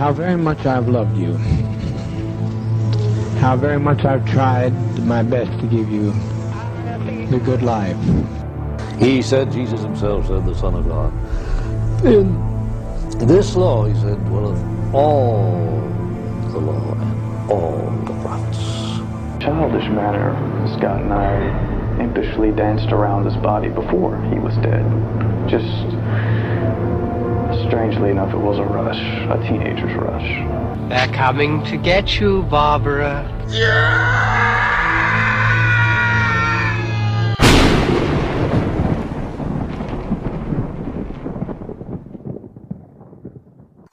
how very much I've loved you, how very much I've tried my best to give you the good life. He said, Jesus himself said, the Son of God. In this law, he said, dwelleth all the law and all the prophets. Childish manner, Scott and I impishly danced around his body before he was dead. Just, strangely enough, it was a rush, a teenager's rush. They're coming to get you, Barbara. Yeah!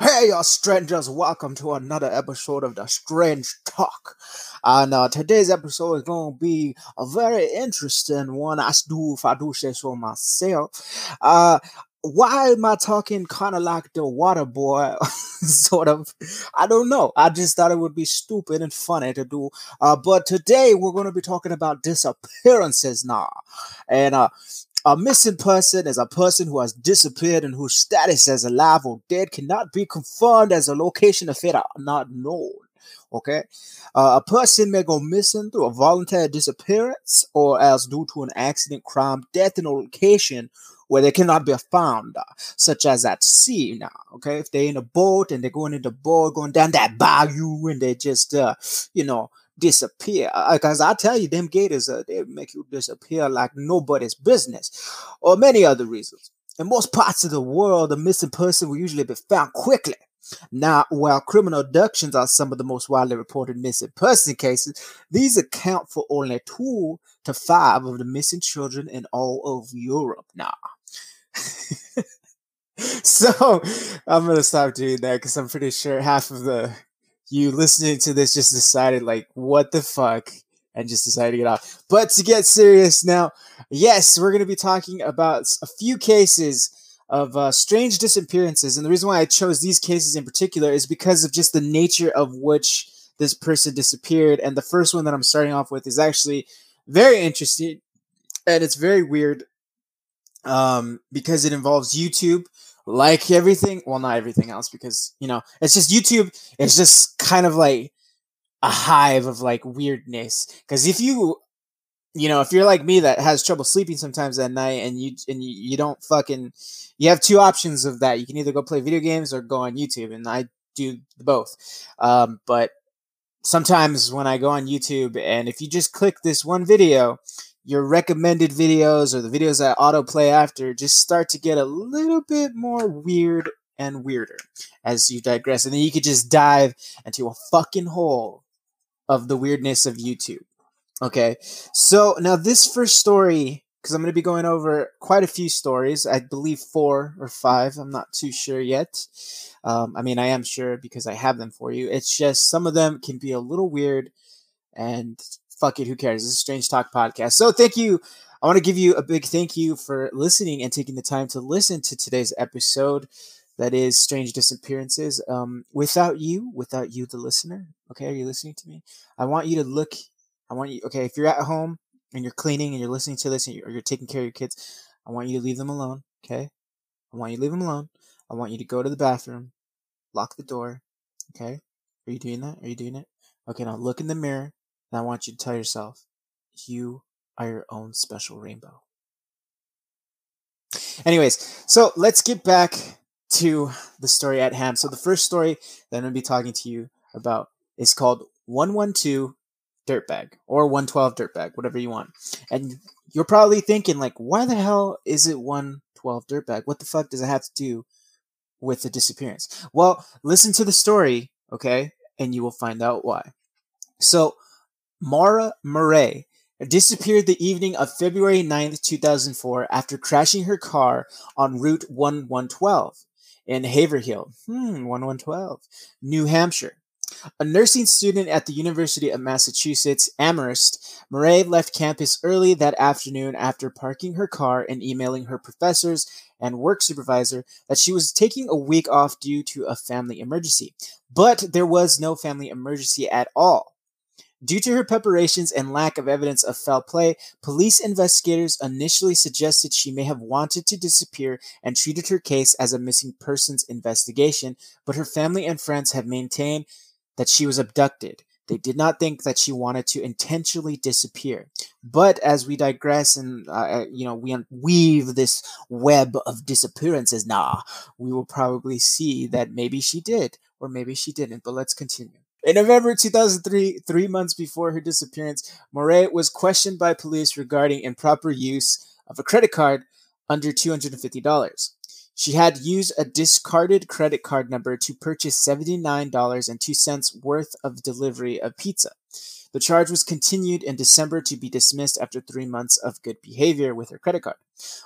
Hey, y'all strangers, welcome to another episode of the Strange Talk. And uh, today's episode is going to be a very interesting one, I do, if I do say so myself. Uh, why am I talking kind of like the water boy? sort of. I don't know. I just thought it would be stupid and funny to do. Uh, but today we're going to be talking about disappearances now. And uh, a missing person is a person who has disappeared and whose status as alive or dead cannot be confirmed as a location of fate are not known. Okay, uh, a person may go missing through a voluntary disappearance or as due to an accident, crime, death in a location where they cannot be found, uh, such as at sea. Now, okay, if they're in a boat and they're going in the boat, going down that bayou, and they just, uh, you know, disappear. Because I tell you, them gators, uh, they make you disappear like nobody's business, or many other reasons. In most parts of the world, a missing person will usually be found quickly. Now, while criminal abductions are some of the most widely reported missing person cases, these account for only two to five of the missing children in all of Europe now. so I'm gonna stop doing that because I'm pretty sure half of the you listening to this just decided like what the fuck and just decided to get off. But to get serious now, yes, we're gonna be talking about a few cases of uh, strange disappearances, and the reason why I chose these cases in particular is because of just the nature of which this person disappeared. And the first one that I'm starting off with is actually very interesting, and it's very weird um, because it involves YouTube like everything well not everything else because you know it's just youtube it's just kind of like a hive of like weirdness because if you you know if you're like me that has trouble sleeping sometimes at night and you and you, you don't fucking you have two options of that. You can either go play video games or go on youtube and i do both. Um, but sometimes when i go on youtube and if you just click this one video your recommended videos or the videos that autoplay after just start to get a little bit more weird and weirder as you digress. And then you could just dive into a fucking hole of the weirdness of YouTube. Okay. So now this first story, because I'm going to be going over quite a few stories, I believe four or five. I'm not too sure yet. Um, I mean, I am sure because I have them for you. It's just some of them can be a little weird and fuck it, who cares? This is Strange Talk Podcast. So thank you. I want to give you a big thank you for listening and taking the time to listen to today's episode. That is Strange Disappearances. Um, without you, without you, the listener, okay, are you listening to me? I want you to look. I want you, okay, if you're at home and you're cleaning and you're listening to this and you're, or you're taking care of your kids, I want you to leave them alone, okay? I want you to leave them alone. I want you to go to the bathroom, lock the door, okay? Are you doing that? Are you doing it? Okay, now look in the mirror and I want you to tell yourself, you are your own special rainbow. Anyways, so let's get back to the story at hand. So the first story that I'm going to be talking to you about is called 112 Dirtbag or 112 Dirtbag, whatever you want. And you're probably thinking like, why the hell is it 112 Dirtbag? What the fuck does it have to do with the disappearance? Well, listen to the story, okay? And you will find out why. So Maura Murray disappeared the evening of February 9, 2004, after crashing her car on Route 1112 in Haverhill, hmm, 1112, New Hampshire. A nursing student at the University of Massachusetts Amherst, Murray left campus early that afternoon after parking her car and emailing her professors and work supervisor that she was taking a week off due to a family emergency. But there was no family emergency at all. Due to her preparations and lack of evidence of foul play, police investigators initially suggested she may have wanted to disappear and treated her case as a missing persons investigation, but her family and friends have maintained that she was abducted. They did not think that she wanted to intentionally disappear. But as we digress and uh, you know we weave this web of disappearances, nah, we will probably see that maybe she did or maybe she didn't. But let's continue. In November 2003, three months before her disappearance, Moray was questioned by police regarding improper use of a credit card under $250. She had used a discarded credit card number to purchase $79.02 worth of delivery of pizza. The charge was continued in December to be dismissed after three months of good behavior with her credit card.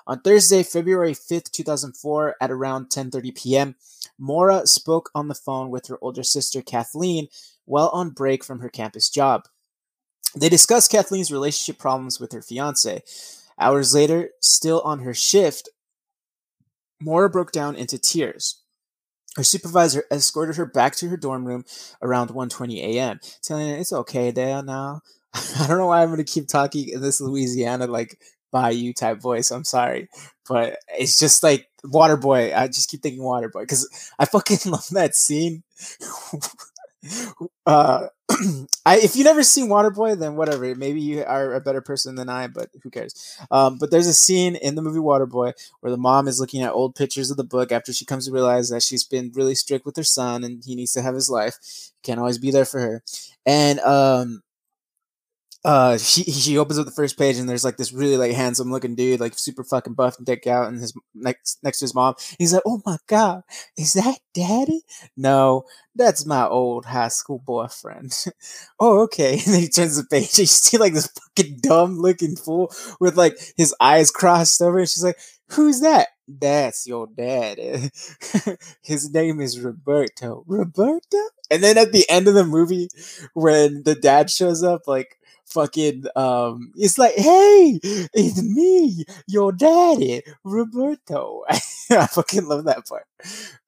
On Thursday, February 5th, 2004, at around 10:30 p.m., Maura spoke on the phone with her older sister Kathleen while on break from her campus job. They discussed Kathleen's relationship problems with her fiance. Hours later, still on her shift, Maura broke down into tears. Her supervisor escorted her back to her dorm room around 1:20 a.m., telling her it's okay there now. I don't know why I'm going to keep talking in this Louisiana like Bayou type voice. I'm sorry, but it's just like Waterboy. I just keep thinking Waterboy because I fucking love that scene uh, I if you never seen Waterboy, then whatever. Maybe you are a better person than I, but who cares? Um, but there's a scene in the movie Waterboy where the mom is looking at old pictures of the book after she comes to realize that she's been really strict with her son and he needs to have his life. Can't always be there for her, and um, uh she she opens up the first page and there's like this really like handsome looking dude like super fucking buff and dick out and his next next to his mom. He's like oh my god is that daddy? No that's my old high school boyfriend. Oh okay. And then he turns the page and you see like this fucking dumb looking fool with like his eyes crossed over and she's like who's that? That's your daddy. His name is roberto. Roberto? And then at the end of the movie when the dad shows up like fucking um it's like hey it's me your daddy roberto. I fucking love that part.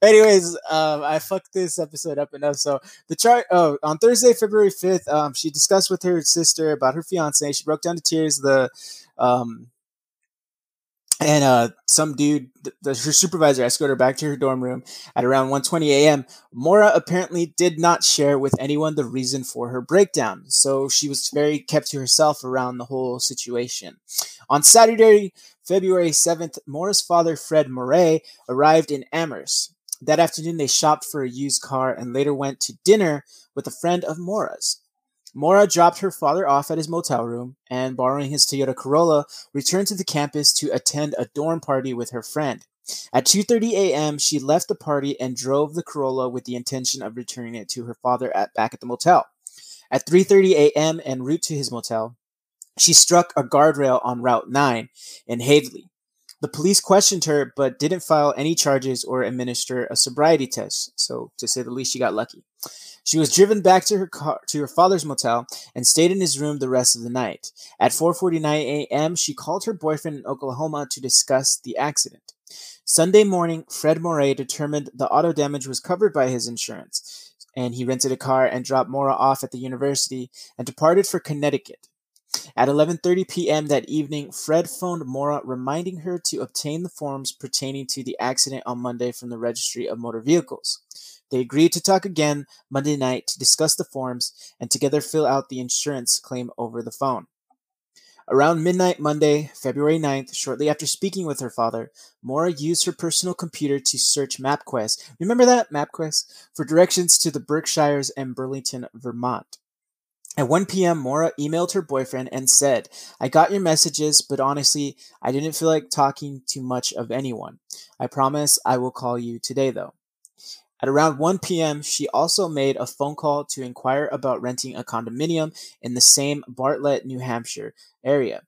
Anyways um i fucked this episode up enough so the chart oh on thursday february 5th um she discussed with her sister about her fiance. She broke down to tears the um and uh, some dude, the, the, her supervisor, escorted her back to her dorm room at around 1:20 a.m. Maura apparently did not share with anyone the reason for her breakdown, so she was very kept to herself around the whole situation. On Saturday, February 7th, Maura's father, Fred Murray, arrived in Amherst. That afternoon, they shopped for a used car and later went to dinner with a friend of Maura's. Maura dropped her father off at his motel room and, borrowing his Toyota Corolla, returned to the campus to attend a dorm party with her friend. At 2:30 a.m., she left the party and drove the Corolla with the intention of returning it to her father at back at the motel. At 3:30 a.m. en route to his motel, she struck a guardrail on Route 9 in Haverly. The police questioned her but didn't file any charges or administer a sobriety test, so to say the least, she got lucky. She was driven back to her car, to her father's motel and stayed in his room the rest of the night. At 4:49 a.m., she called her boyfriend in Oklahoma to discuss the accident. Sunday morning, Fred Murray determined the auto damage was covered by his insurance, and he rented a car and dropped Maura off at the university and departed for Connecticut. At 11:30 p.m. that evening, Fred phoned Maura reminding her to obtain the forms pertaining to the accident on Monday from the Registry of Motor Vehicles. They agreed to talk again Monday night to discuss the forms and together fill out the insurance claim over the phone. Around midnight Monday, February 9th, shortly after speaking with her father, Maura used her personal computer to search MapQuest. Remember that? MapQuest? For directions to the Berkshires and Burlington, Vermont. At 1 p.m., Maura emailed her boyfriend and said, I got your messages, but honestly, I didn't feel like talking to much of anyone. I promise I will call you today, though. At around 1 p.m., she also made a phone call to inquire about renting a condominium in the same Bartlett, New Hampshire area.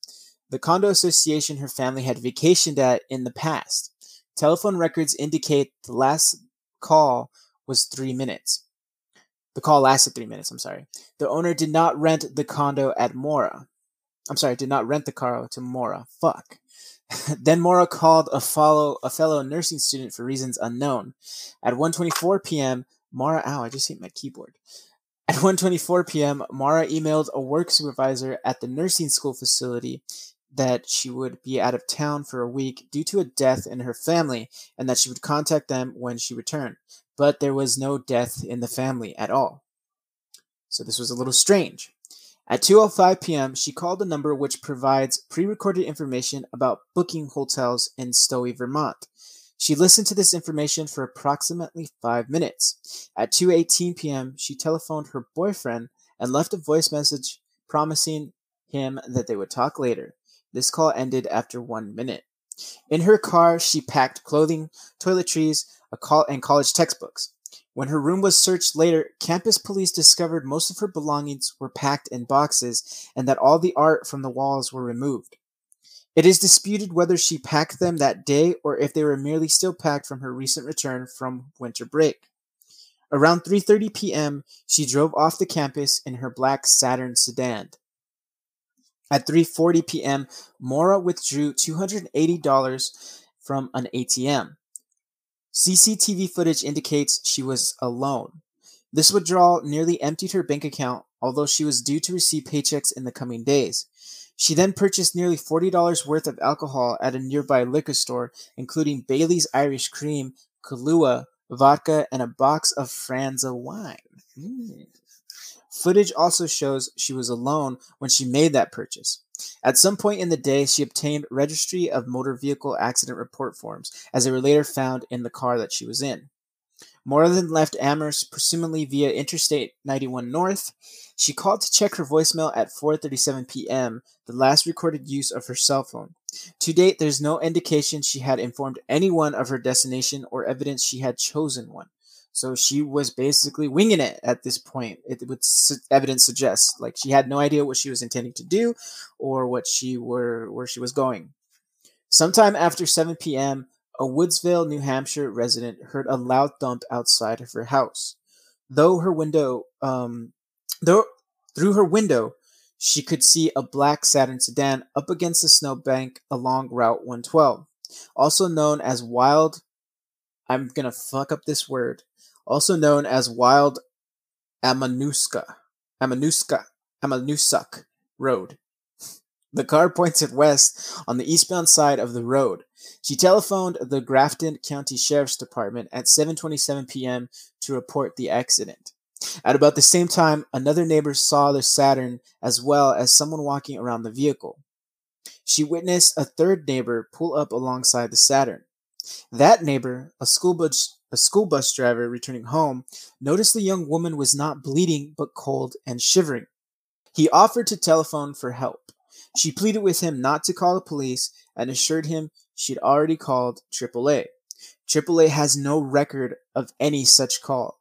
The condo association her family had vacationed at in the past. Telephone records indicate the last call was three minutes. The call lasted three minutes, I'm sorry. The owner did not rent the condo at Maura. I'm sorry, did not rent the car to Maura. Fuck. then Maura called a follow a fellow nursing student for reasons unknown. At 1:24 p.m., Mara, ow, I just hit my keyboard. At 1:24 p.m., Mara emailed a work supervisor at the nursing school facility that she would be out of town for a week due to a death in her family and that she would contact them when she returned. But there was no death in the family at all. So this was a little strange. At 2:05 p.m., she called a number which provides pre-recorded information about booking hotels in Stowe, Vermont. She listened to this information for approximately 5 minutes. At 2:18 p.m., she telephoned her boyfriend and left a voice message promising him that they would talk later. This call ended after 1 minute. In her car, she packed clothing, toiletries, a call, and college textbooks. When her room was searched later, campus police discovered most of her belongings were packed in boxes and that all the art from the walls were removed. It is disputed whether she packed them that day or if they were merely still packed from her recent return from winter break. Around 3:30 p.m., she drove off the campus in her black Saturn sedan. At 3:40 p.m., Maura withdrew $280 from an ATM. CCTV footage indicates she was alone. This withdrawal nearly emptied her bank account, although she was due to receive paychecks in the coming days. She then purchased nearly $40 worth of alcohol at a nearby liquor store, including Bailey's Irish Cream, Kahlua, vodka, and a box of Franzia wine. Mm. Footage also shows she was alone when she made that purchase. At some point in the day, she obtained registry of motor vehicle accident report forms, as they were later found in the car that she was in. More than left Amherst, presumably via Interstate 91 North. She called to check her voicemail at 4:37 p.m., the last recorded use of her cell phone. To date, there's no indication she had informed anyone of her destination or evidence she had chosen one. So she was basically winging it at this point. It would evidence suggests like she had no idea what she was intending to do or what she were where she was going. Sometime after 7 p.m., a Woodsville, New Hampshire resident heard a loud thump outside of her house. Though her window, um, though through her window, she could see a black Saturn sedan up against the snowbank along Route 112, also known as Wild. I'm gonna fuck up this word also known as Wild Amanuska, Amanuska, Amanusuk Road. The car pointed west on the eastbound side of the road. She telephoned the Grafton County Sheriff's Department at 7:27 p.m. to report the accident. At about the same time, another neighbor saw the Saturn as well as someone walking around the vehicle. She witnessed a third neighbor pull up alongside the Saturn. That neighbor, a school bus, a school bus driver returning home, noticed the young woman was not bleeding but cold and shivering. He offered to telephone for help. She pleaded with him not to call the police and assured him she'd already called AAA. AAA has no record of any such call.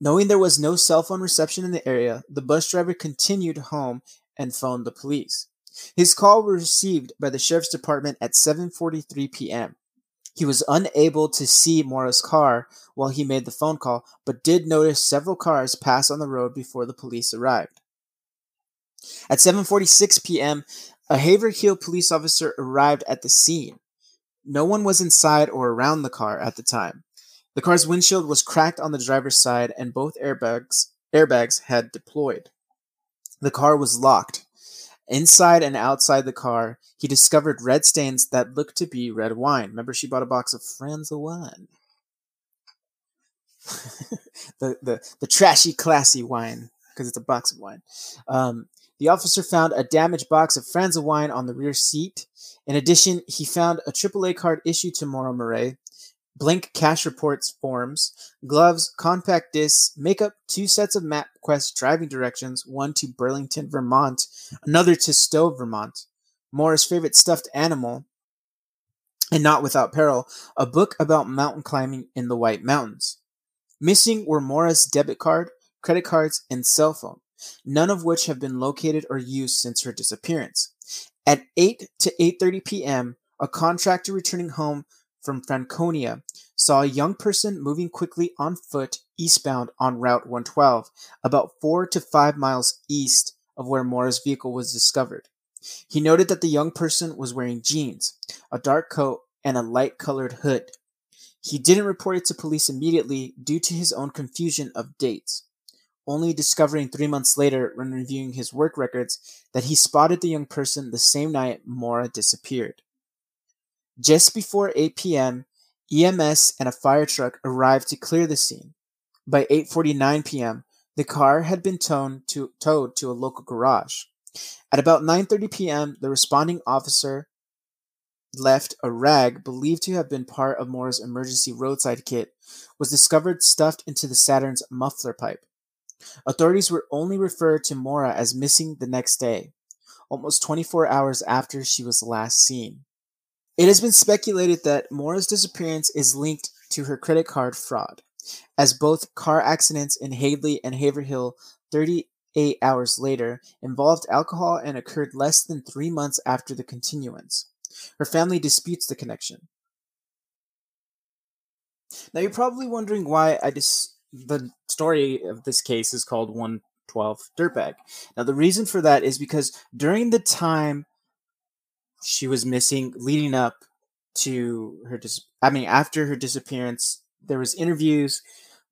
Knowing there was no cell phone reception in the area, the bus driver continued home and phoned the police. His call was received by the sheriff's department at 7:43 p.m. He was unable to see Maura's car while he made the phone call, but did notice several cars pass on the road before the police arrived. At 7:46 p.m., a Haverhill police officer arrived at the scene. No one was inside or around the car at the time. The car's windshield was cracked on the driver's side and both airbags airbags had deployed. The car was locked. Inside and outside the car, he discovered red stains that looked to be red wine. Remember, she bought a box of Franzia wine. the, the, the trashy, classy wine, because it's a box of wine. Um, the officer found a damaged box of Franzia wine on the rear seat. In addition, he found a AAA card issued to Maura Murray, blank cash reports forms, gloves, compact discs, makeup, two sets of MapQuest driving directions, one to Burlington, Vermont, another to Stowe, Vermont, Maura's favorite stuffed animal, and not without peril, a book about mountain climbing in the White Mountains. Missing were Maura's debit card, credit cards, and cell phone, none of which have been located or used since her disappearance. At 8 to 8:30 p.m., a contractor returning home from Franconia saw a young person moving quickly on foot eastbound on Route 112, about 4 to 5 miles east of where Maura's vehicle was discovered. He noted that the young person was wearing jeans, a dark coat, and a light colored hood. He didn't report it to police immediately due to his own confusion of dates. only discovering three months later when reviewing his work records that he spotted the young person the same night Mora disappeared. Just before 8 p.m., EMS and a fire truck arrived to clear the scene. By 8:49 p.m., the car had been towed to, towed to a local garage. At about 9:30 p.m., the responding officer left a rag believed to have been part of Maura's emergency roadside kit was discovered stuffed into the Saturn's muffler pipe. Authorities were only referred to Maura as missing the next day, almost 24 hours after she was last seen. It has been speculated that Maura's disappearance is linked to her credit card fraud, as both car accidents in Hadley and Haverhill 38 hours later involved alcohol and occurred less than three months after the continuance. Her family disputes the connection. Now you're probably wondering why I dis- the story of this case is called 112 Dirtbag. Now the reason for that is because during the time she was missing leading up to her dis- I mean after her disappearance there was interviews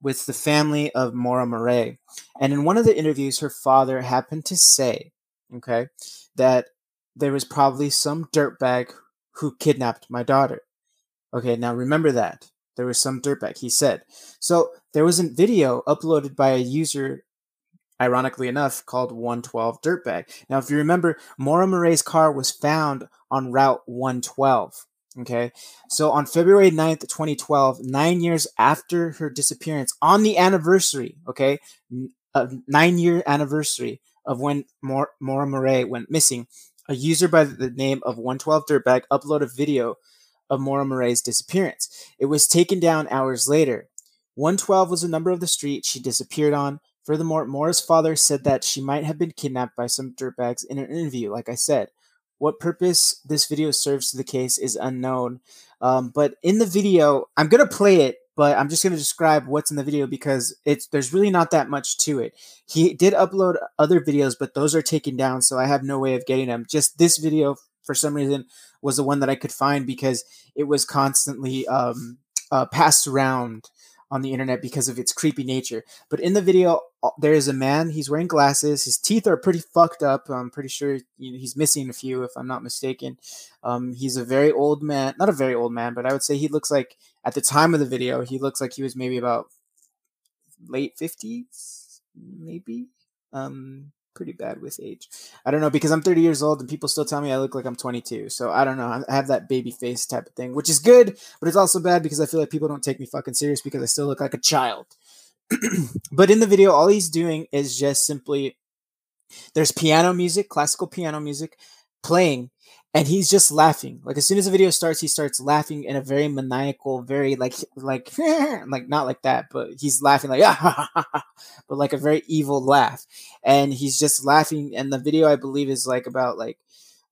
with the family of Maura Murray. And in one of the interviews her father happened to say, okay, that there was probably some dirtbag who kidnapped my daughter. Okay, now remember that. There was some dirtbag, he said. So there was a video uploaded by a user, ironically enough, called 112 Dirtbag. Now, if you remember, Maura Murray's car was found on Route 112. Okay, so on February 9th, 2012, nine years after her disappearance, on the anniversary, okay, a nine year anniversary of when Maura Murray went missing, a user by the name of 112 Dirtbag uploaded a video of Maura Murray's disappearance. It was taken down hours later. 112 was the number of the street she disappeared on. Furthermore, Maura's father said that she might have been kidnapped by some dirtbags in an interview, like I said. What purpose this video serves to the case is unknown. Um, but in the video, I'm going to play it but I'm just going to describe what's in the video because it's there's really not that much to it. He did upload other videos, but those are taken down, so I have no way of getting them. Just this video, for some reason, was the one that I could find because it was constantly um, uh, passed around on the internet because of its creepy nature. But in the video, uh, there is a man. He's wearing glasses. His teeth are pretty fucked up. I'm pretty sure he's missing a few, if I'm not mistaken. Um, he's a very old man. Not a very old man, but I would say he looks like, at the time of the video, he looks like he was maybe about late 50s, maybe. Um, pretty bad with age. I don't know because I'm 30 years old and people still tell me I look like I'm 22. So I don't know. I have that baby face type of thing, which is good, but it's also bad because I feel like people don't take me fucking serious because I still look like a child. but in the video, all he's doing is just simply there's piano music, classical piano music playing and he's just laughing. Like as soon as the video starts, he starts laughing in a very maniacal, very like like like not like that, but he's laughing like ah, but like a very evil laugh, and he's just laughing. And the video I believe is like about like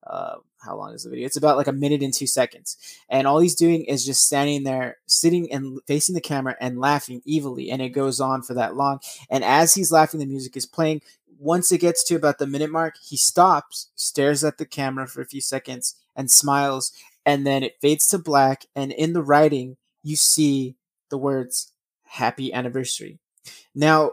uh, how long is the video? It's about like a minute and two seconds, and all he's doing is just standing there, sitting and facing the camera and laughing evilly, and it goes on for that long. And as he's laughing, the music is playing once it gets to about the minute mark, he stops, stares at the camera for a few seconds, and smiles. And then it fades to black. And in the writing, you see the words happy anniversary. Now,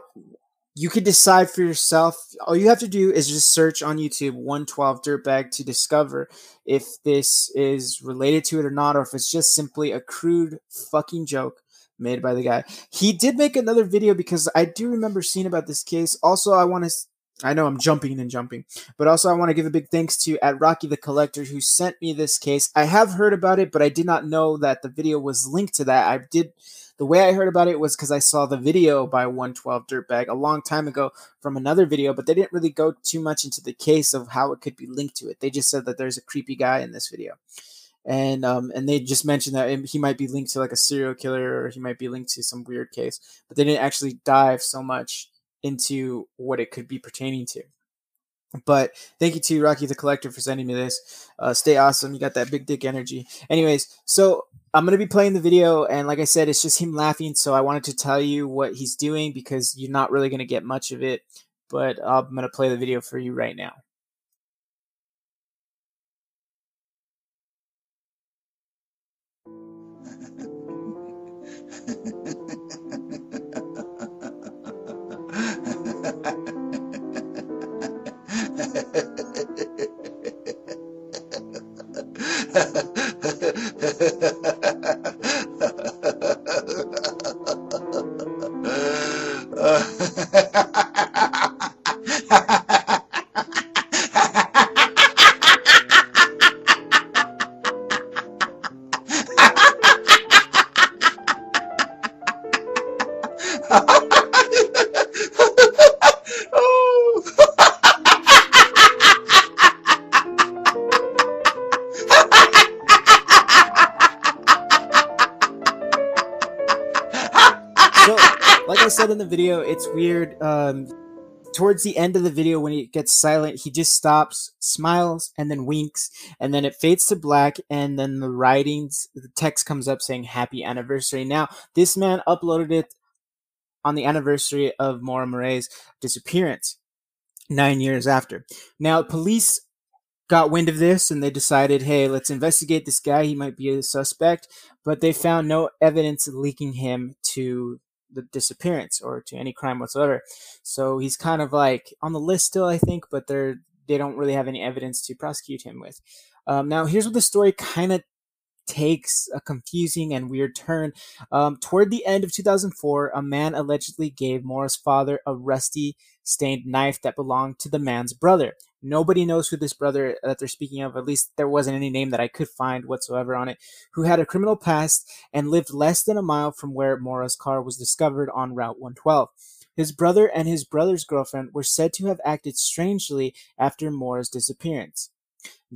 you can decide for yourself. All you have to do is just search on YouTube 112 Dirtbag to discover if this is related to it or not, or if it's just simply a crude fucking joke made by the guy. He did make another video because I do remember seeing about this case. Also, I want to I know I'm jumping and jumping, but also I want to give a big thanks to at Rocky the Collector who sent me this case. I have heard about it, but I did not know that the video was linked to that. I did the way I heard about it was because I saw the video by 112 Dirtbag a long time ago from another video, but they didn't really go too much into the case of how it could be linked to it. They just said that there's a creepy guy in this video. And um, and they just mentioned that he might be linked to like a serial killer or he might be linked to some weird case, but they didn't actually dive so much into what it could be pertaining to. But thank you to Rocky the Collector for sending me this. Uh, stay awesome. You got that big dick energy. Anyways, so I'm going to be playing the video. And like I said, it's just him laughing. So I wanted to tell you what he's doing because you're not really going to get much of it. But I'm going to play the video for you right now. Ha ha! Said in the video it's weird um towards the end of the video when he gets silent he just stops smiles and then winks and then it fades to black and then the writings the text comes up saying happy anniversary. Now this man uploaded it on the anniversary of maura murray's disappearance nine years after. Now police got wind of this and they decided hey let's investigate this guy. He might be a suspect but they found no evidence linking him to the disappearance or to any crime whatsoever. So he's kind of like on the list still, I think, but they're they don't really have any evidence to prosecute him with. Um, now, here's what the story kind of takes a confusing and weird turn. Um, toward the end of 2004, a man allegedly gave Maura's father a rusty stained knife that belonged to the man's brother. Nobody knows who this brother that they're speaking of, at least there wasn't any name that I could find whatsoever on it, who had a criminal past and lived less than a mile from where Maura's car was discovered on Route 112. His brother and his brother's girlfriend were said to have acted strangely after Maura's disappearance.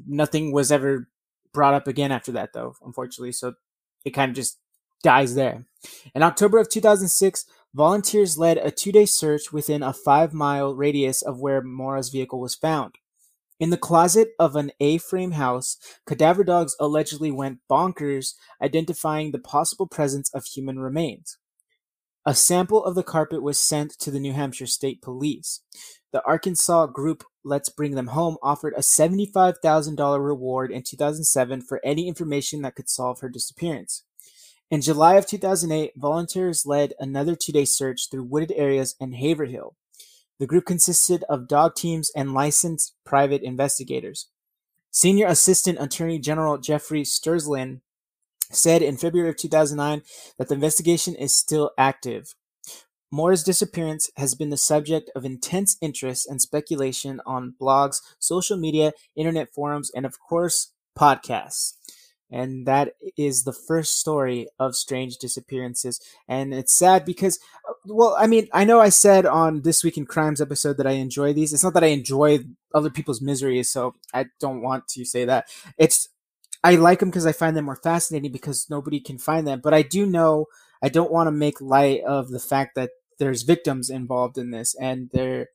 Nothing was ever brought up again after that, though, unfortunately, so it kind of just dies there. In October of 2006, volunteers led a two day search within a five mile radius of where Maura's vehicle was found. In the closet of an A frame house, cadaver dogs allegedly went bonkers, identifying the possible presence of human remains. A sample of the carpet was sent to the New Hampshire State Police. The Arkansas group Let's Bring Them Home offered a $75,000 reward in 2007 for any information that could solve her disappearance. In July of 2008, volunteers led another two day search through wooded areas in Haverhill. The group consisted of dog teams and licensed private investigators. Senior Assistant Attorney General Jeffrey Strelzin said in February of 2009 that the investigation is still active. Maura's disappearance has been the subject of intense interest and speculation on blogs, social media, internet forums, and of course, podcasts. And that is the first story of strange disappearances. And it's sad because, uh, well, I mean, I know I said on This Week in Crimes episode that I enjoy these. It's not that I enjoy other people's misery, so I don't want to say that. It's, I like them because I find them more fascinating because nobody can find them. But I do know I don't want to make light of the fact that there's victims involved in this and they're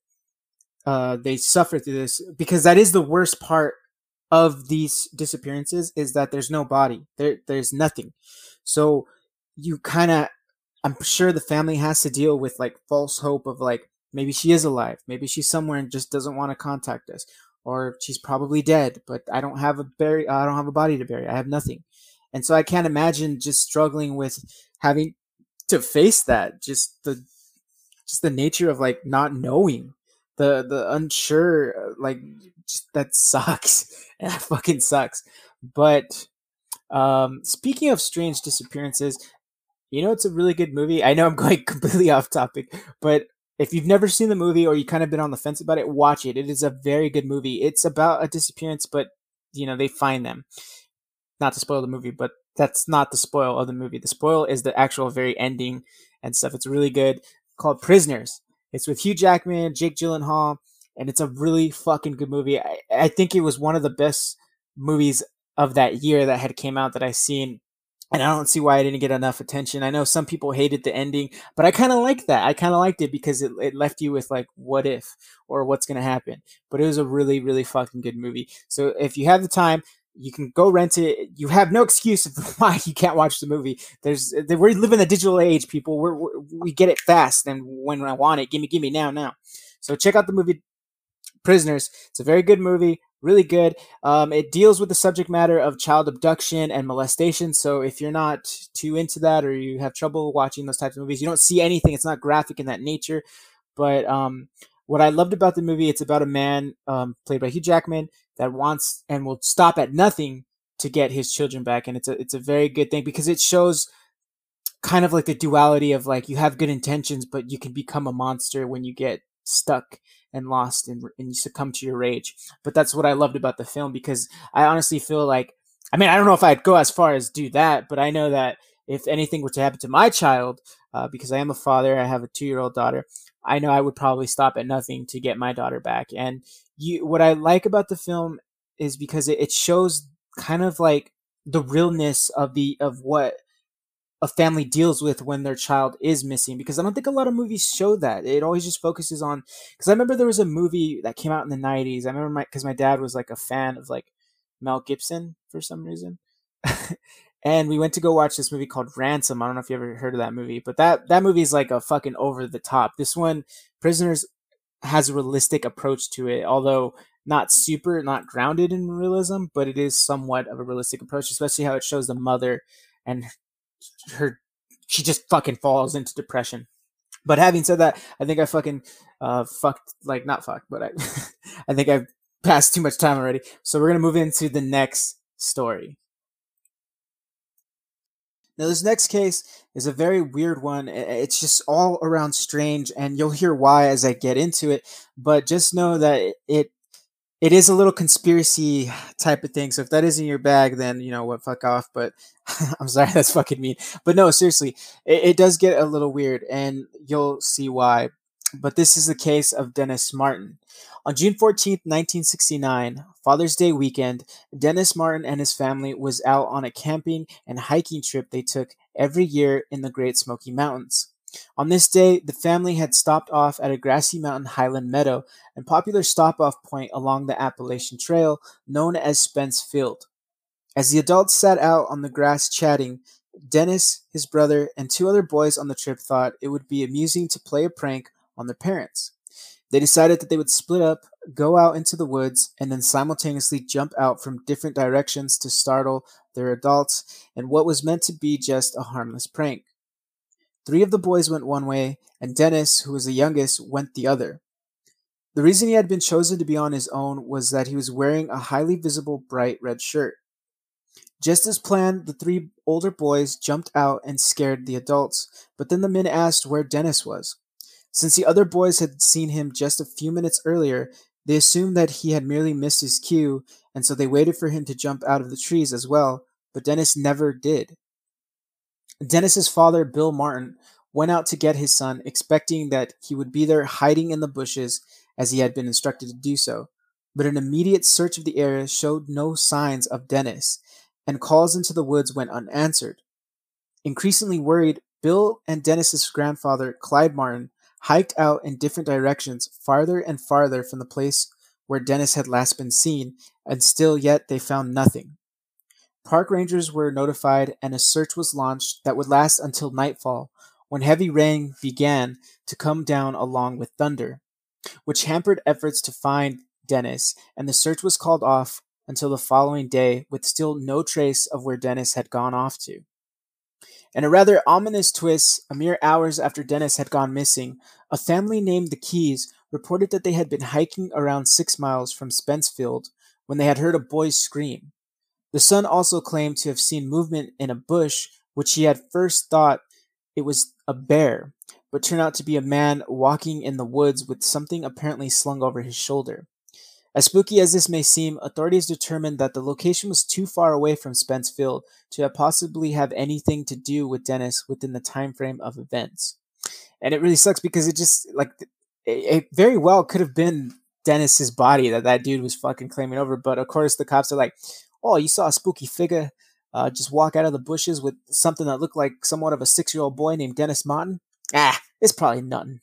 uh, they suffer through this because that is the worst part of these disappearances is that there's no body. There there's nothing. So you kind of i'm sure the family has to deal with like false hope of like maybe she is alive maybe she's somewhere and just doesn't want to contact us or she's probably dead but i don't have a bury i don't have a body to bury i have nothing. And so i can't imagine just struggling with having to face that just the just the nature of like not knowing. The the unsure like just that sucks. And that fucking sucks. But um speaking of strange disappearances you know it's a really good movie. I know i'm going completely off topic but if you've never seen the movie or you kind of been on the fence about it watch it. It is a very good movie. It's about a disappearance but you know they find them. Not to spoil the movie but that's not the spoil of the movie. The spoil is the actual very ending and stuff. It's really good called Prisoners. It's with Hugh Jackman, Jake Gyllenhaal, and it's a really fucking good movie. I, I think it was one of the best movies of that year that had came out that I seen. And I don't see why I didn't get enough attention. I know some people hated the ending, but I kind of liked that. I kind of liked it because it, it left you with like, what if or what's going to happen. But it was a really, really fucking good movie. So if you have the time, you can go rent it. You have no excuse of why you can't watch the movie. There's we live in the digital age, people. We're, we're, we get it fast, and when I want it, give me, give me now, now. So check out the movie Prisoners. It's a very good movie, really good. Um, it deals with the subject matter of child abduction and molestation. So if you're not too into that, or you have trouble watching those types of movies, you don't see anything. It's not graphic in that nature, but um, what I loved about the movie, it's about a man um, played by Hugh Jackman that wants and will stop at nothing to get his children back, and it's a it's a very good thing because it shows kind of like the duality of like you have good intentions, but you can become a monster when you get stuck and lost and, and you succumb to your rage. But that's what I loved about the film because I honestly feel like, I mean, I don't know if I'd go as far as do that, but I know that if anything were to happen to my child, uh, because I am a father, I have a two year old daughter, I know I would probably stop at nothing to get my daughter back. And you, what I like about the film is because it, it shows kind of like the realness of the of what a family deals with when their child is missing because I don't think a lot of movies show that. It always just focuses on because I remember there was a movie that came out in the 90s. I remember my because my dad was like a fan of like Mel Gibson for some reason. and we went to go watch this movie called Ransom. I don't know if you ever heard of that movie, but that that movie is like a fucking over the top. This one Prisoners has a realistic approach to it, although not super, not grounded in realism, but it is somewhat of a realistic approach, especially how it shows the mother and her she just fucking falls into depression. But having said that, I think I fucking uh fucked like not fucked, but I I think I've passed too much time already. So we're gonna move into the next story. Now this next case is a very weird one. It's just all around strange, and you'll hear why as I get into it. But just know that it it is a little conspiracy type of thing. So if that isn't your bag, then you know what, fuck off. But I'm sorry, that's fucking mean. But no, seriously, it, it, does get a little weird, and you'll see why. But this is the case of Dennis Martin. On June 14th, 1969, Father's Day weekend, Dennis Martin and his family was out on a camping and hiking trip they took every year in the Great Smoky Mountains. On this day, the family had stopped off at a grassy mountain highland meadow and popular stop off point along the Appalachian Trail known as Spence Field. As the adults sat out on the grass chatting, Dennis, his brother, and two other boys on the trip thought it would be amusing to play a prank on their parents. They decided that they would split up, go out into the woods, and then simultaneously jump out from different directions to startle their adults in what was meant to be just a harmless prank. Three of the boys went one way, and Dennis, who was the youngest, went the other. The reason he had been chosen to be on his own was that he was wearing a highly visible bright red shirt. Just as planned, the three older boys jumped out and scared the adults, but then the men asked where Dennis was. Since the other boys had seen him just a few minutes earlier, they assumed that he had merely missed his cue, and so they waited for him to jump out of the trees as well, but Dennis never did. Dennis's father, Bill Martin, went out to get his son, expecting that he would be there hiding in the bushes as he had been instructed to do so. But an immediate search of the area showed no signs of Dennis, and calls into the woods went unanswered. Increasingly worried, Bill and Dennis's grandfather, Clyde Martin, hiked out in different directions, farther and farther from the place where Dennis had last been seen, and still yet they found nothing. Park rangers were notified and a search was launched that would last until nightfall, when heavy rain began to come down along with thunder, which hampered efforts to find Dennis, and the search was called off until the following day with still no trace of where Dennis had gone off to. In a rather ominous twist, a mere hours after Dennis had gone missing, a family named the Keys reported that they had been hiking around six miles from Spence Field when they had heard a boy scream. The son also claimed to have seen movement in a bush, which he had first thought it was a bear, but turned out to be a man walking in the woods with something apparently slung over his shoulder. As spooky as this may seem, authorities determined that the location was too far away from Spence Field to possibly have anything to do with Dennis within the time frame of events. And it really sucks because it just like it, very well could have been Dennis's body that that dude was fucking claiming over, but of course the cops are like, oh, you saw a spooky figure uh, just walk out of the bushes with something that looked like somewhat of a six year old boy named Dennis Martin? Ah, it's probably nothing.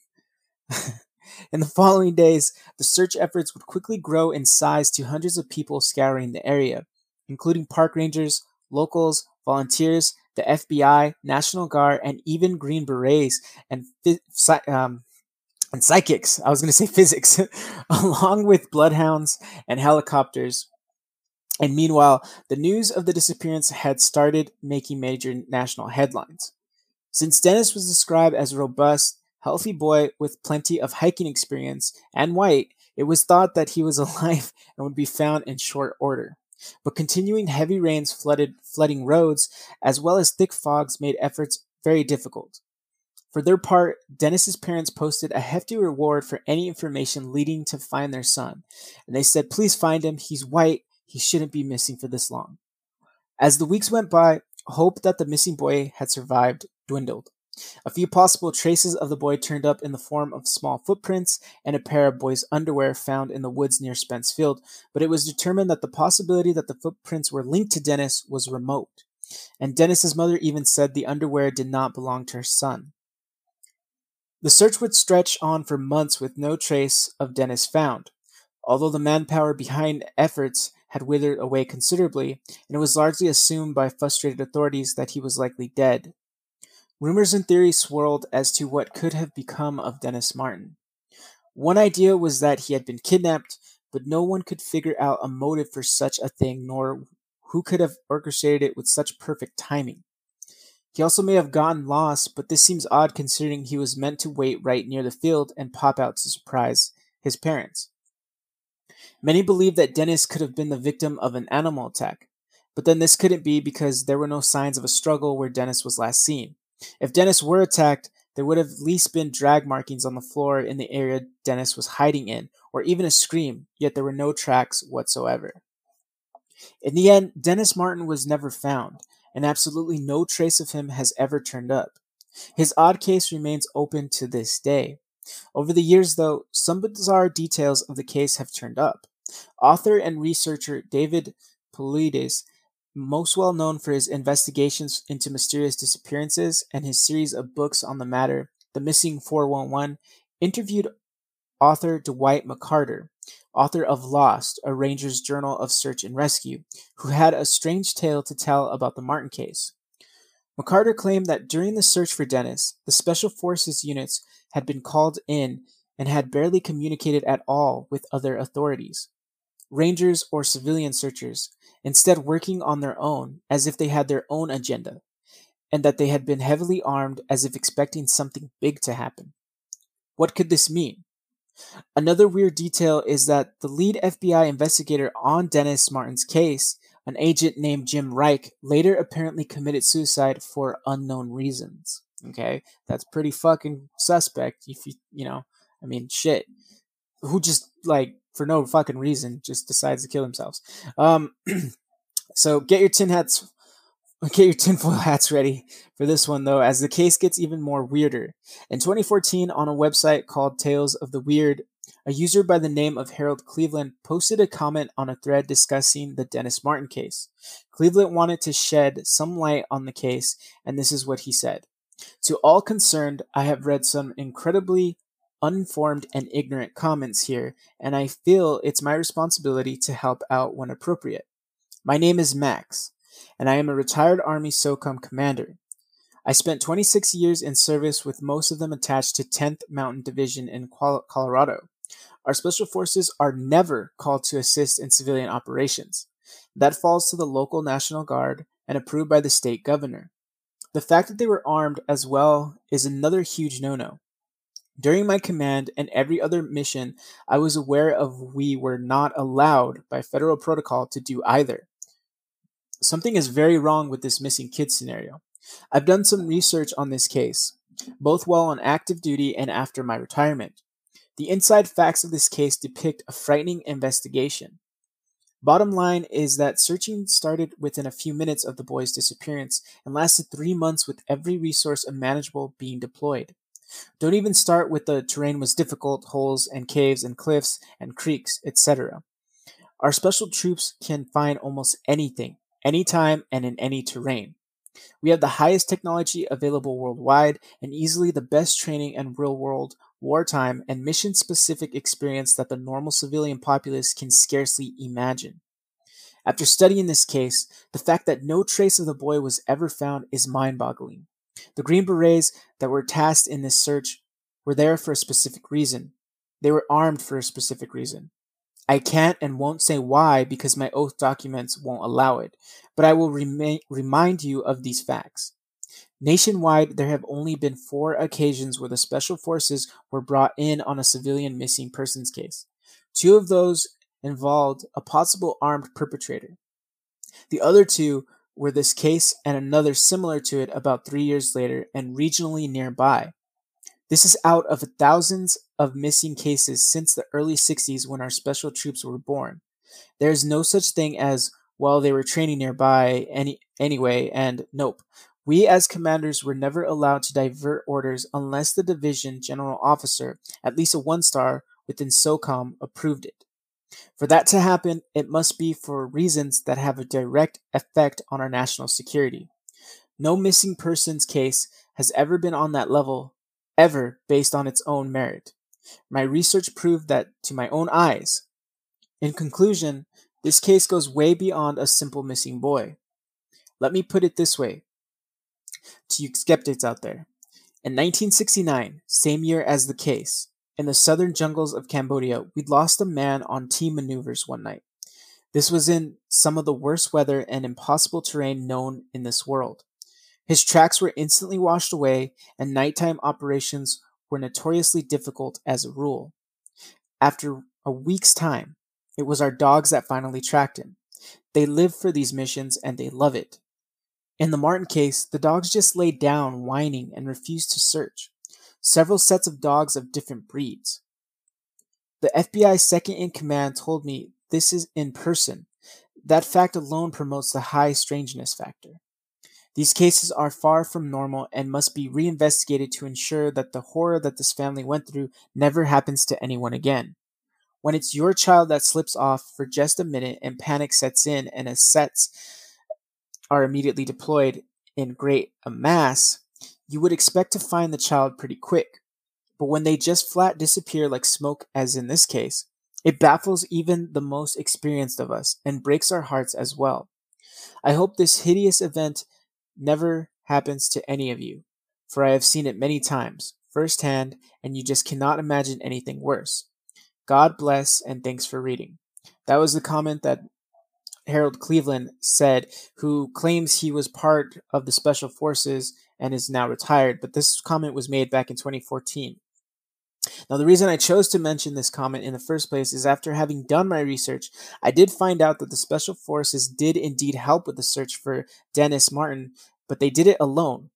in the following days, the search efforts would quickly grow in size to hundreds of people scouring the area, including park rangers, locals, volunteers, the FBI, National Guard, and even Green Berets and um, and psychics. I was going to say physics, along with bloodhounds and helicopters and meanwhile, the news of the disappearance had started making major national headlines. Since Dennis was described as robust, healthy boy with plenty of hiking experience and white, it was thought that he was alive and would be found in short order. But continuing heavy rains flooded flooding roads, as well as thick fogs, made efforts very difficult. For their part, Dennis's parents posted a hefty reward for any information leading to find their son, and they said, "Please find him. He's white. He shouldn't be missing for this long." As the weeks went by, hope that the missing boy had survived dwindled. A few possible traces of the boy turned up in the form of small footprints and a pair of boy's underwear found in the woods near Spence Field, but it was determined that the possibility that the footprints were linked to Dennis was remote. And Dennis's mother even said the underwear did not belong to her son. The search would stretch on for months with no trace of Dennis found, although the manpower behind efforts had withered away considerably, and it was largely assumed by frustrated authorities that he was likely dead. Rumors and theories swirled as to what could have become of Dennis Martin. One idea was that he had been kidnapped, but no one could figure out a motive for such a thing, nor who could have orchestrated it with such perfect timing. He also may have gotten lost, but this seems odd considering he was meant to wait right near the field and pop out to surprise his parents. Many believe that Dennis could have been the victim of an animal attack, but then this couldn't be because there were no signs of a struggle where Dennis was last seen. If Dennis were attacked, there would have at least been drag markings on the floor in the area Dennis was hiding in, or even a scream, yet there were no tracks whatsoever. In the end, Dennis Martin was never found, and absolutely no trace of him has ever turned up. His odd case remains open to this day. Over the years, though, some bizarre details of the case have turned up. Author and researcher David Paulides, most well known for his investigations into mysterious disappearances and his series of books on the matter, The Missing 411, interviewed author Dwight McCarter, author of Lost, a Ranger's Journal of Search and Rescue, who had a strange tale to tell about the Martin case. McCarter claimed that during the search for Dennis, the Special Forces units had been called in and had barely communicated at all with other authorities, rangers or civilian searchers, instead working on their own as if they had their own agenda, and that they had been heavily armed as if expecting something big to happen. What could this mean? Another weird detail is that the lead FBI investigator on Dennis Martin's case, an agent named Jim Reich, later apparently committed suicide for unknown reasons. Okay, that's pretty fucking suspect. If you, you know, I mean, shit. Who just like for no fucking reason just decides to kill themselves? Um, so get your tin hats Get your tinfoil hats ready for this one, though, as the case gets even more weirder. In 2014, on a website called Tales of the Weird, a user by the name of Harold Cleveland posted a comment on a thread discussing the Dennis Martin case. Cleveland wanted to shed some light on the case, and this is what he said To all concerned, I have read some incredibly uninformed and ignorant comments here, and I feel it's my responsibility to help out when appropriate. My name is Max and I am a retired Army SOCOM commander. I spent 26 years in service with most of them attached to 10th Mountain Division in Colorado. Our special forces are never called to assist in civilian operations. That falls to the local National Guard and approved by the state governor. The fact that they were armed as well is another huge no no. During my command and every other mission, I was aware of we were not allowed by federal protocol to do either. Something is very wrong with this missing kid scenario. I've done some research on this case, both while on active duty and after my retirement. The inside facts of this case depict a frightening investigation. Bottom line is that searching started within a few minutes of the boy's disappearance and lasted three months with every resource imaginable being deployed. Don't even start with the terrain was difficult, holes and caves and cliffs and creeks, etc. Our special troops can find almost anything, anytime and in any terrain. We have the highest technology available worldwide and easily the best training and real world, wartime, and mission specific experience that the normal civilian populace can scarcely imagine. After studying this case, the fact that no trace of the boy was ever found is mind boggling. The Green Berets that were tasked in this search were there for a specific reason. They were armed for a specific reason. I can't and won't say why because my oath documents won't allow it, but I will remi- remind you of these facts. Nationwide, there have only been four occasions where the special forces were brought in on a civilian missing persons case. Two of those involved a possible armed perpetrator. The other two were this case and another similar to it about three years later and regionally nearby. This is out of thousands of missing cases since the early 60s when our special troops were born. There is no such thing as, well, they were training nearby any, anyway, and nope. We as commanders were never allowed to divert orders unless the division general officer, at least a one star within SOCOM, approved it. For that to happen, it must be for reasons that have a direct effect on our national security. No missing persons case has ever been on that level, ever based on its own merit. My research proved that to my own eyes. In conclusion, this case goes way beyond a simple missing boy. Let me put it this way to you skeptics out there. In 1969, same year as the case, in the southern jungles of Cambodia, we'd lost a man on team maneuvers one night. This was in some of the worst weather and impossible terrain known in this world. His tracks were instantly washed away, and nighttime operations were notoriously difficult as a rule. After a week's time, it was our dogs that finally tracked him. They live for these missions and they love it. In the Martin case, the dogs just laid down whining and refused to search several sets of dogs of different breeds. The FBI second in command told me this is in person. That fact alone promotes the high strangeness factor. These cases are far from normal and must be reinvestigated to ensure that the horror that this family went through never happens to anyone again. When it's your child that slips off for just a minute and panic sets in and as sets are immediately deployed in great mass, you would expect to find the child pretty quick. But when they just flat disappear like smoke, as in this case, it baffles even the most experienced of us and breaks our hearts as well. I hope this hideous event never happens to any of you, for I have seen it many times, firsthand, and you just cannot imagine anything worse. God bless and thanks for reading. That was the comment that Harold Cleveland said, who claims he was part of the Special Forces and is now retired. But this comment was made back in 2014. Now, the reason I chose to mention this comment in the first place is after having done my research, I did find out that the Special Forces did indeed help with the search for Dennis Martin, but they did it alone.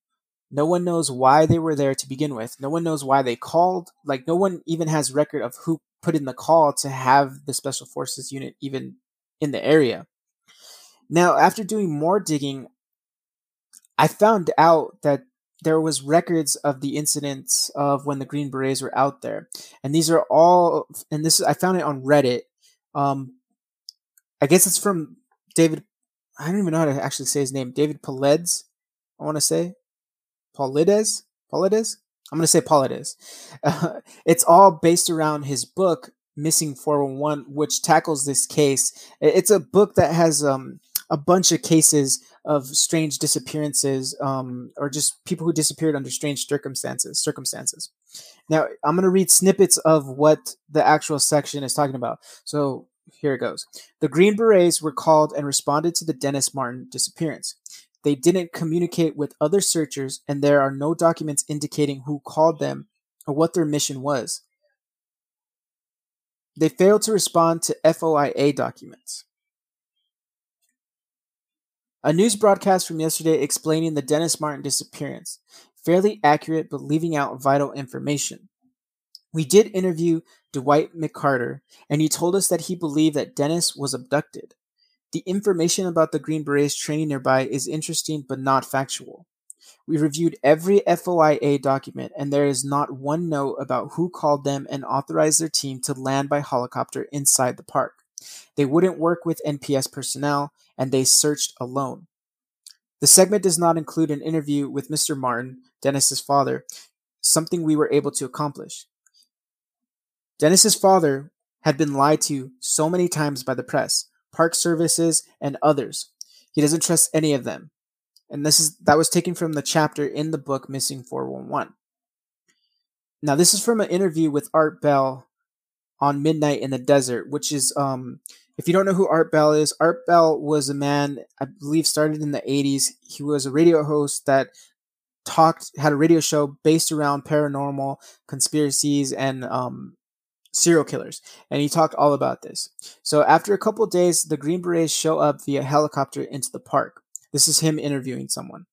No one knows why they were there to begin with. No one knows why they called. Like, no one even has record of who put in the call to have the Special Forces unit even in the area. Now, after doing more digging, I found out that there was records of the incidents of when the Green Berets were out there, and these are all. And this I found it on Reddit. Um, I guess it's from David. I don't even know how to actually say his name. David Paulides. I want to say Paulides. Paulides. I'm going to say Paulides. Uh, it's all based around his book Missing 411, which tackles this case. It's a book that has um, a bunch of cases of strange disappearances um, or just people who disappeared under strange circumstances circumstances. Now i'm going to read snippets of what the actual section is talking about. So here it goes. The green berets were called and responded to the dennis martin disappearance. They didn't communicate with other searchers and there are no documents indicating who called them or what their mission was. They failed to respond to foia documents a news broadcast from yesterday explaining the Dennis Martin disappearance. Fairly accurate, but leaving out vital information. We did interview Dwight McCarter, and he told us that he believed that Dennis was abducted. The information about the Green Berets training nearby is interesting but not factual. We reviewed every FOIA document, and there is not one note about who called them and authorized their team to land by helicopter inside the park. They wouldn't work with NPS personnel, and they searched alone. The segment does not include an interview with Mr. Martin, Dennis's father, something we were able to accomplish. Dennis's father had been lied to so many times by the press, park services, and others. He doesn't trust any of them. And this is that was taken from the chapter in the book Missing 411. Now this is from an interview with Art Bell on Midnight in the Desert, which is um if you don't know who Art Bell is, Art Bell was a man I believe started in the 80s. He was a radio host that talked had a radio show based around paranormal conspiracies and um, serial killers, and he talked all about this. So after a couple days, the Green Berets show up via helicopter into the park. This is him interviewing someone.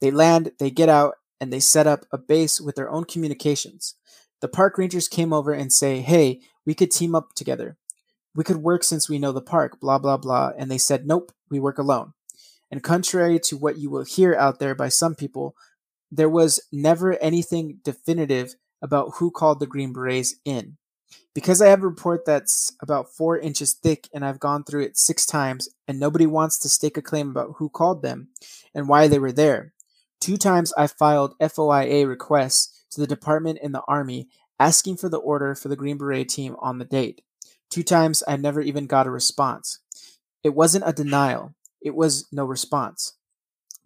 They land, they get out, and they set up a base with their own communications. The park rangers came over and say, Hey, we could team up together. We could work since we know the park, blah, blah, blah. And they said, Nope, we work alone. And contrary to what you will hear out there by some people, there was never anything definitive about who called the Green Berets in. Because I have a report that's about four inches thick and I've gone through it six times, and nobody wants to stake a claim about who called them and why they were there. Two times I filed FOIA requests to the department in the Army asking for the order for the Green Beret team on the date. Two times I never even got a response. It wasn't a denial, it was no response.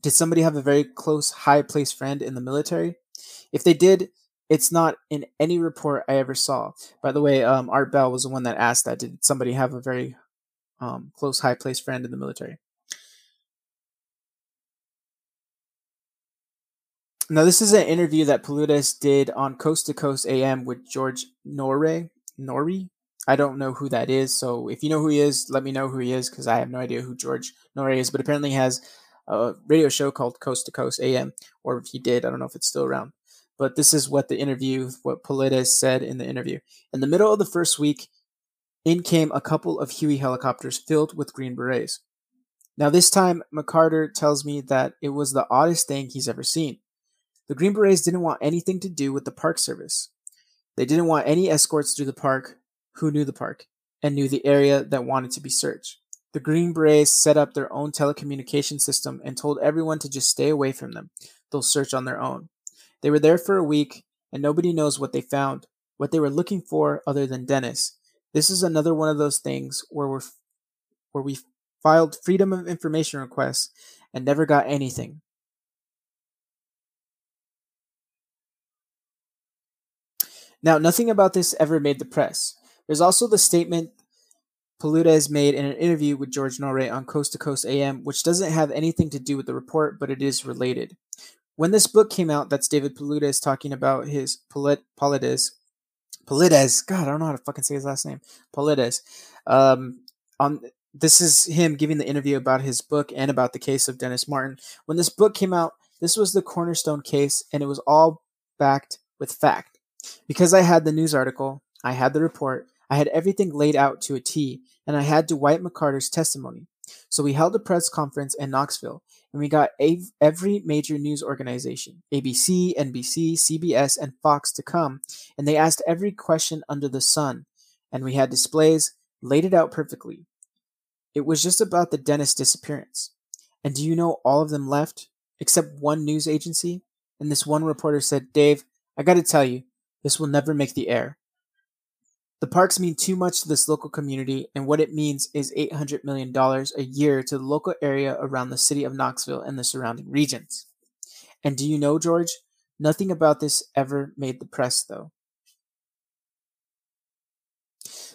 Did somebody have a very close, high placed friend in the military? If they did, it's not in any report I ever saw. By the way, um, Art Bell was the one that asked that. Did somebody have a very um, close, high placed friend in the military? Now, this is an interview that Paludes did on Coast to Coast AM with George Noory. Noory? I don't know who that is. So if you know who he is, let me know who he is because I have no idea who George Noory is. But apparently he has a radio show called Coast to Coast AM, or if he did, I don't know if it's still around. But this is what the interview, what Paludes said in the interview. In the middle of the first week, in came a couple of Huey helicopters filled with Green Berets. Now, this time, McCarter tells me that it was the oddest thing he's ever seen. The Green Berets didn't want anything to do with the Park Service. They didn't want any escorts through the park who knew the park and knew the area that wanted to be searched. The Green Berets set up their own telecommunication system and told everyone to just stay away from them. They'll search on their own. They were there for a week, and nobody knows what they found, what they were looking for other than Dennis. This is another one of those things where we're where we filed freedom of information requests and never got anything. Now, nothing about this ever made the press. There's also the statement Paludes made in an interview with George Noory on Coast to Coast AM, which doesn't have anything to do with the report, but it is related. When this book came out, that's David Paludes talking about his Paludes, Paludes, God, I don't know how to fucking say his last name, Paludes. Um, on this is him giving the interview about his book and about the case of Dennis Martin. When this book came out, this was the cornerstone case, and it was all backed with fact. Because I had the news article, I had the report, I had everything laid out to a T, and I had Dwight McCarter's testimony. So we held a press conference in Knoxville, and we got every major news organization ABC, NBC, CBS, and Fox to come, and they asked every question under the sun, and we had displays, laid it out perfectly. It was just about the Dennis disappearance. And do you know all of them left, except one news agency? And this one reporter said, Dave, I gotta tell you, this will never make the air. The parks mean too much to this local community, and what it means is $800 million a year to the local area around the city of Knoxville and the surrounding regions. And do you know, George? Nothing about this ever made the press, though.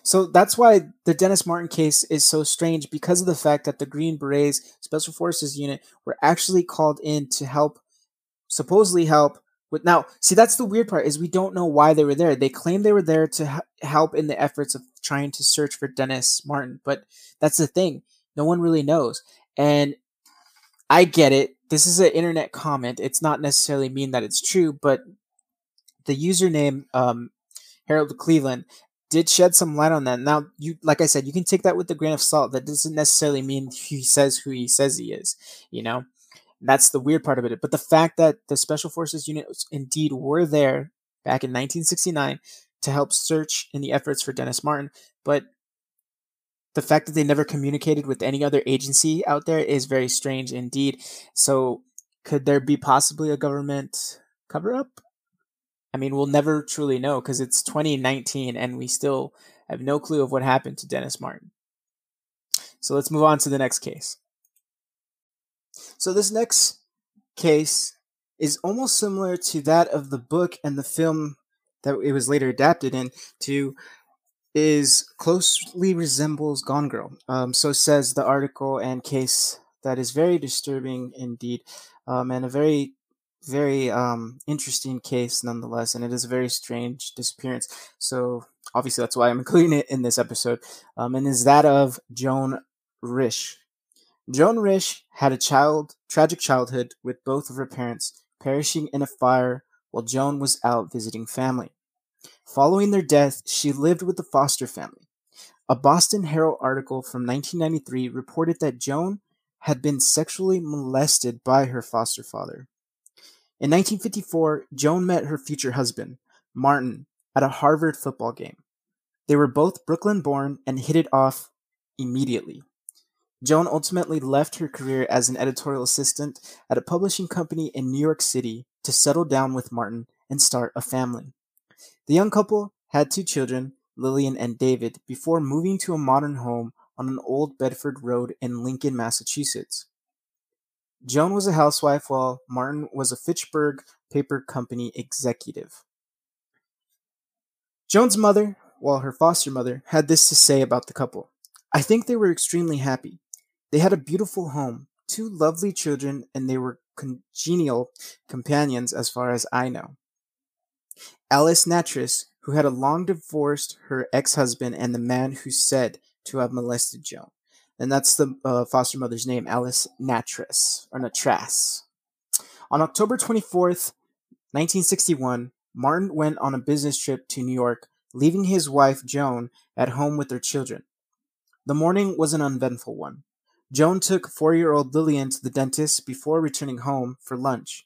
So that's why the Dennis Martin case is so strange because of the fact that the Green Berets Special Forces unit were actually called in to help, supposedly help with now, see, that's the weird part is we don't know why they were there. They claim they were there to help in the efforts of trying to search for Dennis Martin, but that's the thing. No one really knows. And I get it. This is an internet comment. It's not necessarily mean that it's true, but the username um, Harold Cleveland did shed some light on that. Now, you like I said, you can take that with a grain of salt. That doesn't necessarily mean he says who he says he is. You know, that's the weird part of it. But the fact that the Special Forces units indeed were there back in 1969 to help search in the efforts for Dennis Martin, but the fact that they never communicated with any other agency out there is very strange indeed. So, could there be possibly a government cover up? I mean, we'll never truly know because it's 2019 and we still have no clue of what happened to Dennis Martin. So, let's move on to the next case. So this next case is almost similar to that of the book and the film that it was later adapted into is closely resembles Gone Girl. Um, so says the article and case that is very disturbing indeed, um, and a very very um, interesting case nonetheless, and it is a very strange disappearance. So obviously that's why I'm including it in this episode, um, and is that of Joan Risch. Joan Risch had a child tragic childhood with both of her parents perishing in a fire while Joan was out visiting family. Following their death, she lived with the foster family. A Boston Herald article from 1993 reported that Joan had been sexually molested by her foster father. In 1954, Joan met her future husband, Martin, at a Harvard football game. They were both Brooklyn born and hit it off immediately. Joan ultimately left her career as an editorial assistant at a publishing company in New York City to settle down with Martin and start a family. The young couple had two children, Lillian and David, before moving to a modern home on an old Bedford road in Lincoln, Massachusetts. Joan was a housewife while Martin was a Fitchburg paper company executive. Joan's mother, while her foster mother, had this to say about the couple. I think they were extremely happy. They had a beautiful home, two lovely children, and they were congenial companions as far as I know. Alice Nattrass, who had a long divorced her ex husband and the man who said to have molested Joan. And that's the uh, foster mother's name, Alice Nattrass, or Natras. On October 24th, 1961, Martin went on a business trip to New York, leaving his wife, Joan, at home with their children. The morning was an uneventful one. Joan took four year old Lillian to the dentist before returning home for lunch.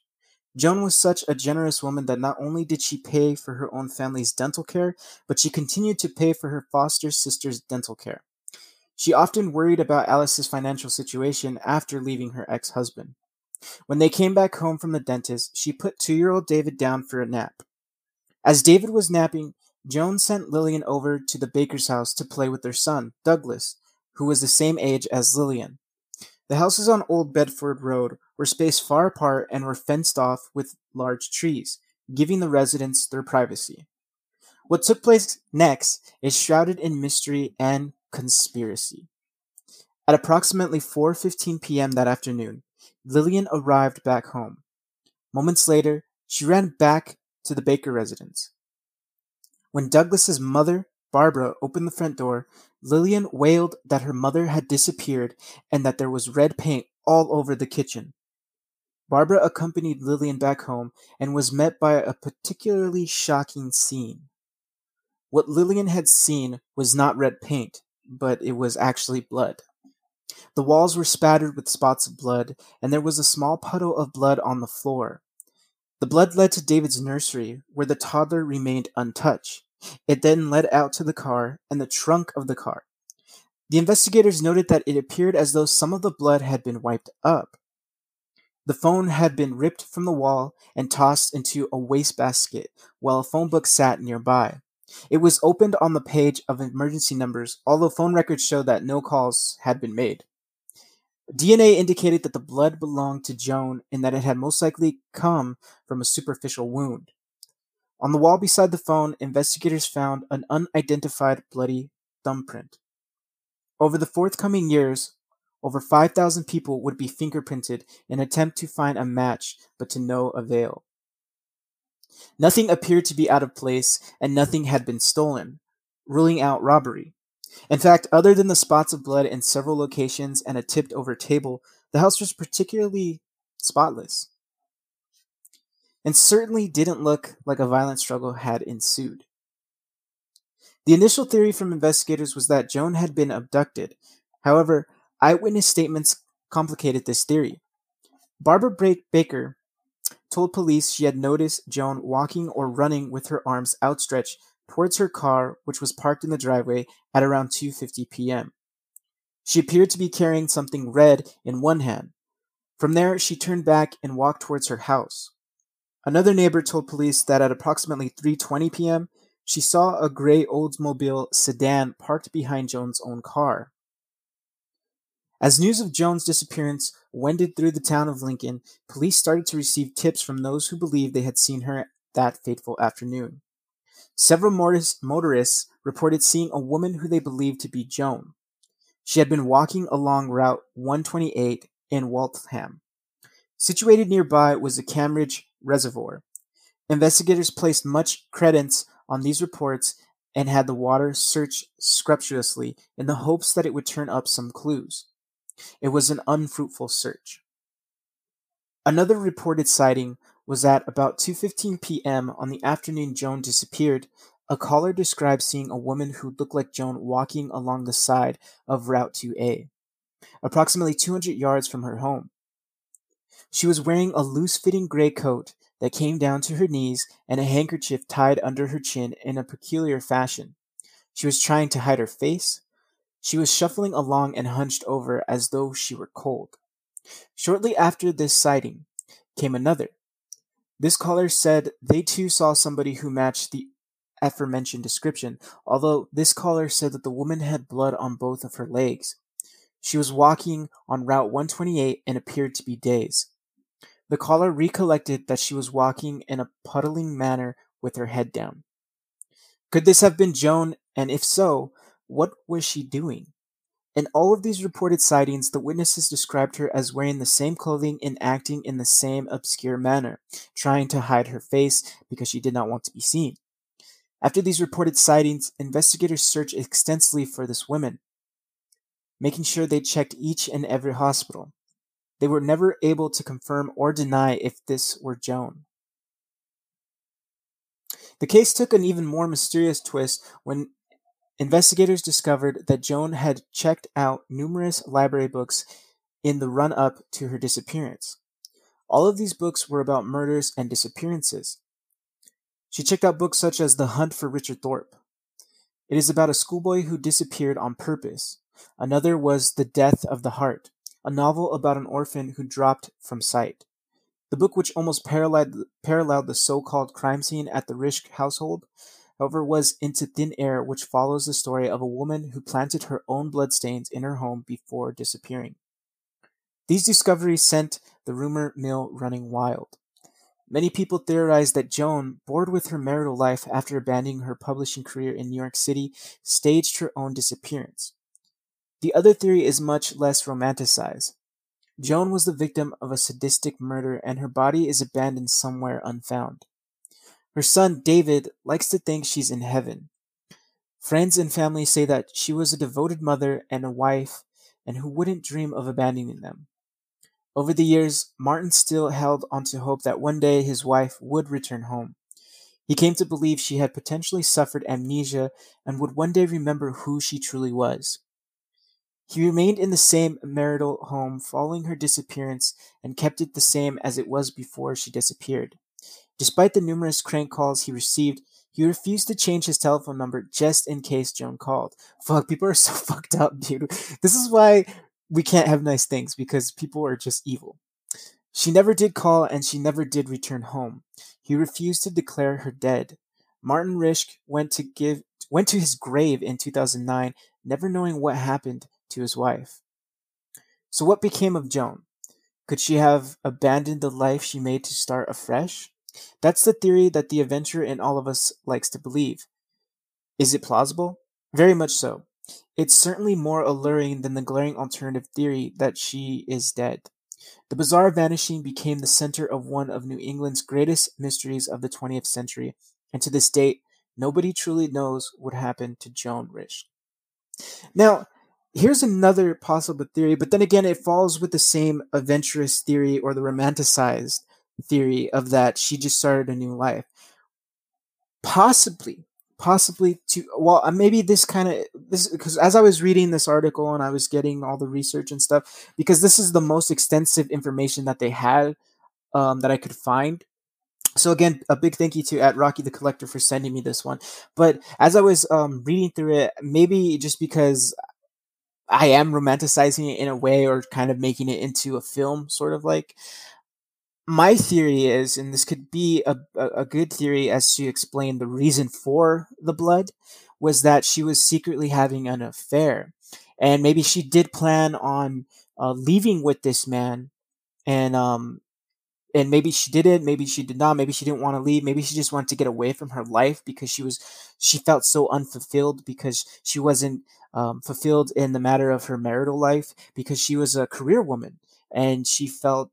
Joan was such a generous woman that not only did she pay for her own family's dental care, but she continued to pay for her foster sister's dental care. She often worried about Alice's financial situation after leaving her ex husband. When they came back home from the dentist, she put two year old David down for a nap. As David was napping, Joan sent Lillian over to the baker's house to play with their son, Douglas, who was the same age as Lillian. The houses on Old Bedford Road were spaced far apart and were fenced off with large trees, giving the residents their privacy. What took place next is shrouded in mystery and conspiracy. At approximately 4:15 p.m. that afternoon, Lillian arrived back home. Moments later, she ran back to the Baker residence. When Douglas's mother, Barbara, opened the front door, Lillian wailed that her mother had disappeared and that there was red paint all over the kitchen. Barbara accompanied Lillian back home and was met by a particularly shocking scene. What Lillian had seen was not red paint, but it was actually blood. The walls were spattered with spots of blood, and there was a small puddle of blood on the floor. The blood led to David's nursery, where the toddler remained untouched. It then led out to the car and the trunk of the car. The investigators noted that it appeared as though some of the blood had been wiped up. The phone had been ripped from the wall and tossed into a wastebasket while a phone book sat nearby. It was opened on the page of emergency numbers, although phone records showed that no calls had been made. DNA indicated that the blood belonged to Joan and that it had most likely come from a superficial wound. On the wall beside the phone, investigators found an unidentified bloody thumbprint. Over the forthcoming years, over 5,000 people would be fingerprinted in an attempt to find a match, but to no avail. Nothing appeared to be out of place, and nothing had been stolen, ruling out robbery. In fact, other than the spots of blood in several locations and a tipped over table, the house was particularly spotless. And certainly didn't look like a violent struggle had ensued. The initial theory from investigators was that Joan had been abducted. However, eyewitness statements complicated this theory. Barbara Baker told police she had noticed Joan walking or running with her arms outstretched towards her car, which was parked in the driveway at around 2:50 p.m. She appeared to be carrying something red in one hand. From there, she turned back and walked towards her house. Another neighbor told police that at approximately 3:20 p.m., she saw a gray Oldsmobile sedan parked behind Joan's own car. As news of Joan's disappearance wended through the town of Lincoln, police started to receive tips from those who believed they had seen her that fateful afternoon. Several motorists reported seeing a woman who they believed to be Joan. She had been walking along Route 128 in Waltham. Situated nearby was the Cambridge Reservoir. Investigators placed much credence on these reports and had the water searched scrupulously in the hopes that it would turn up some clues. It was an unfruitful search. Another reported sighting was at about 2:15 p.m. on the afternoon Joan disappeared. A caller described seeing a woman who looked like Joan walking along the side of Route 2A, approximately 200 yards from her home. She was wearing a loose-fitting gray coat that came down to her knees and a handkerchief tied under her chin in a peculiar fashion. She was trying to hide her face. She was shuffling along and hunched over as though she were cold. Shortly after this sighting came another. This caller said they too saw somebody who matched the aforementioned description, although this caller said that the woman had blood on both of her legs. She was walking on Route 128 and appeared to be dazed. The caller recollected that she was walking in a puddling manner with her head down. Could this have been Joan, and if so, what was she doing? In all of these reported sightings, the witnesses described her as wearing the same clothing and acting in the same obscure manner, trying to hide her face because she did not want to be seen. After these reported sightings, investigators searched extensively for this woman, making sure they checked each and every hospital. They were never able to confirm or deny if this were Joan. The case took an even more mysterious twist when investigators discovered that Joan had checked out numerous library books in the run up to her disappearance. All of these books were about murders and disappearances. She checked out books such as The Hunt for Richard Thorpe. It is about a schoolboy who disappeared on purpose. Another was The Death of the Heart, a novel about an orphan who dropped from sight. The book, which almost paralleled, paralleled the so called crime scene at the Risch household, however, was Into Thin Air, which follows the story of a woman who planted her own bloodstains in her home before disappearing. These discoveries sent the rumor mill running wild. Many people theorized that Joan, bored with her marital life after abandoning her publishing career in New York City, staged her own disappearance. The other theory is much less romanticized. Joan was the victim of a sadistic murder and her body is abandoned somewhere unfound. Her son, David, likes to think she's in heaven. Friends and family say that she was a devoted mother and a wife and who wouldn't dream of abandoning them. Over the years, Martin still held onto hope that one day his wife would return home. He came to believe she had potentially suffered amnesia and would one day remember who she truly was. He remained in the same marital home following her disappearance and kept it the same as it was before she disappeared. Despite the numerous crank calls he received, he refused to change his telephone number just in case Joan called. Fuck, people are so fucked up, dude. This is why we can't have nice things because people are just evil. She never did call and she never did return home. He refused to declare her dead. Martin Risch went to give went to his grave in 2009, never knowing what happened to his wife. So what became of Joan? Could she have abandoned the life she made to start afresh? That's the theory that the adventurer in all of us likes to believe. Is it plausible? Very much so. It's certainly more alluring than the glaring alternative theory that she is dead. The bizarre vanishing became the center of one of New England's greatest mysteries of the 20th century, and to this date, nobody truly knows what happened to Joan Risch. Now, here's another possible theory, but then again, it falls with the same adventurous theory or the romanticized theory of that she just started a new life. Possibly, possibly to well, uh, maybe this kind of this because as I was reading this article and I was getting all the research and stuff, because this is the most extensive information that they had um, that I could find. So again, a big thank you to at Rocky the Collector for sending me this one. But as I was um, reading through it, maybe just because I am romanticizing it in a way or kind of making it into a film, sort of like. My theory is, and this could be a, a good theory as to explain the reason for the blood, was that she was secretly having an affair. And maybe she did plan on uh, leaving with this man and um, and maybe she did it maybe she did not maybe she didn't want to leave maybe she just wanted to get away from her life because she was she felt so unfulfilled because she wasn't um, fulfilled in the matter of her marital life because she was a career woman and she felt,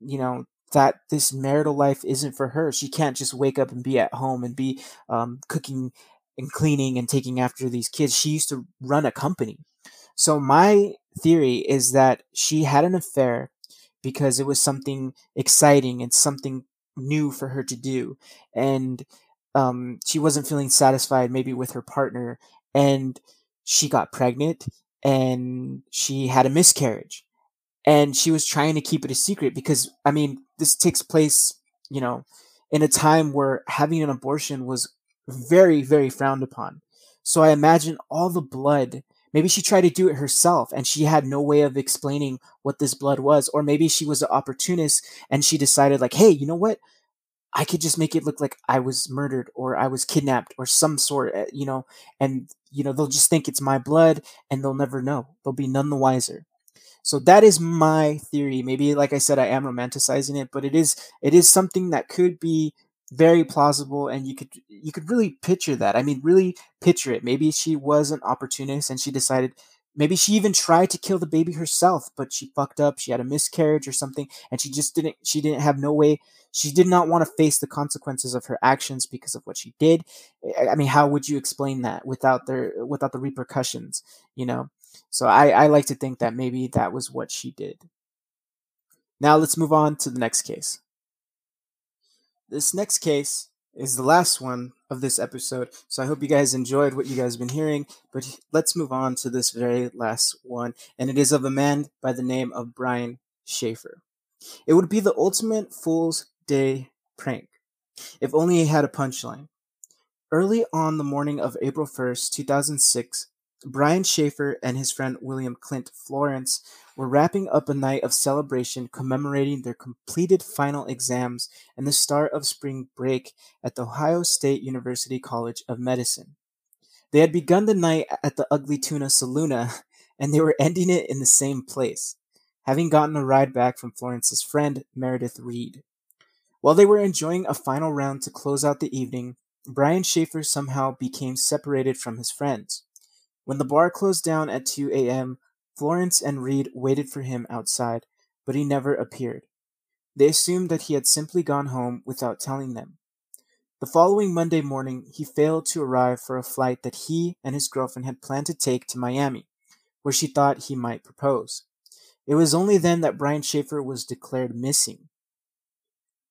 you know, that this marital life isn't for her. She can't just wake up and be at home and be um, cooking and cleaning and taking after these kids. She used to run a company. So my theory is that she had an affair because it was something exciting and something new for her to do. And um, she wasn't feeling satisfied maybe with her partner and she got pregnant and she had a miscarriage. And she was trying to keep it a secret because i mean this takes place you know in a time where having an abortion was very very frowned upon. So i imagine all the blood maybe she tried to do it herself and she had no way of explaining what this blood was or maybe she was an opportunist and she decided like hey you know what I could just make it look like I was murdered or I was kidnapped or some sort, eh, you know, and you know they'll just think it's my blood and they'll never know. They'll be none the wiser. So that is my theory. Maybe like I said I am romanticizing it, but it is it is something that could be very plausible and you could you could really picture that. I mean really picture it. Maybe she was an opportunist and she decided maybe she even tried to kill the baby herself but she fucked up. She had a miscarriage or something and she just didn't she didn't have no way. She did not want to face the consequences of her actions because of what she did. I mean how would you explain that without the without the repercussions you know? So i i like to think that maybe that was what she did. Now let's move on to the next case. This next case is the last one of this episode. So I hope you guys enjoyed what you guys have been hearing. But let's move on to this very last one. And it is of a man by the name of Brian Shaffer. It would be the ultimate Fool's Day prank. If only he had a punchline. Early on the morning of April 1st, 2006, Brian Shaffer and his friend William Clint Florence were wrapping up a night of celebration commemorating their completed final exams and the start of spring break at the Ohio State University College of Medicine. They had begun the night at the Ugly Tuna Saloona, and they were ending it in the same place, having gotten a ride back from Florence's friend Meredith Reed. While they were enjoying a final round to close out the evening, Brian Shaffer somehow became separated from his friends. When the bar closed down at 2 a.m., Florence and Reed waited for him outside, but he never appeared. They assumed that he had simply gone home without telling them. The following Monday morning, he failed to arrive for a flight that he and his girlfriend had planned to take to Miami, where she thought he might propose. It was only then that Brian Shaffer was declared missing.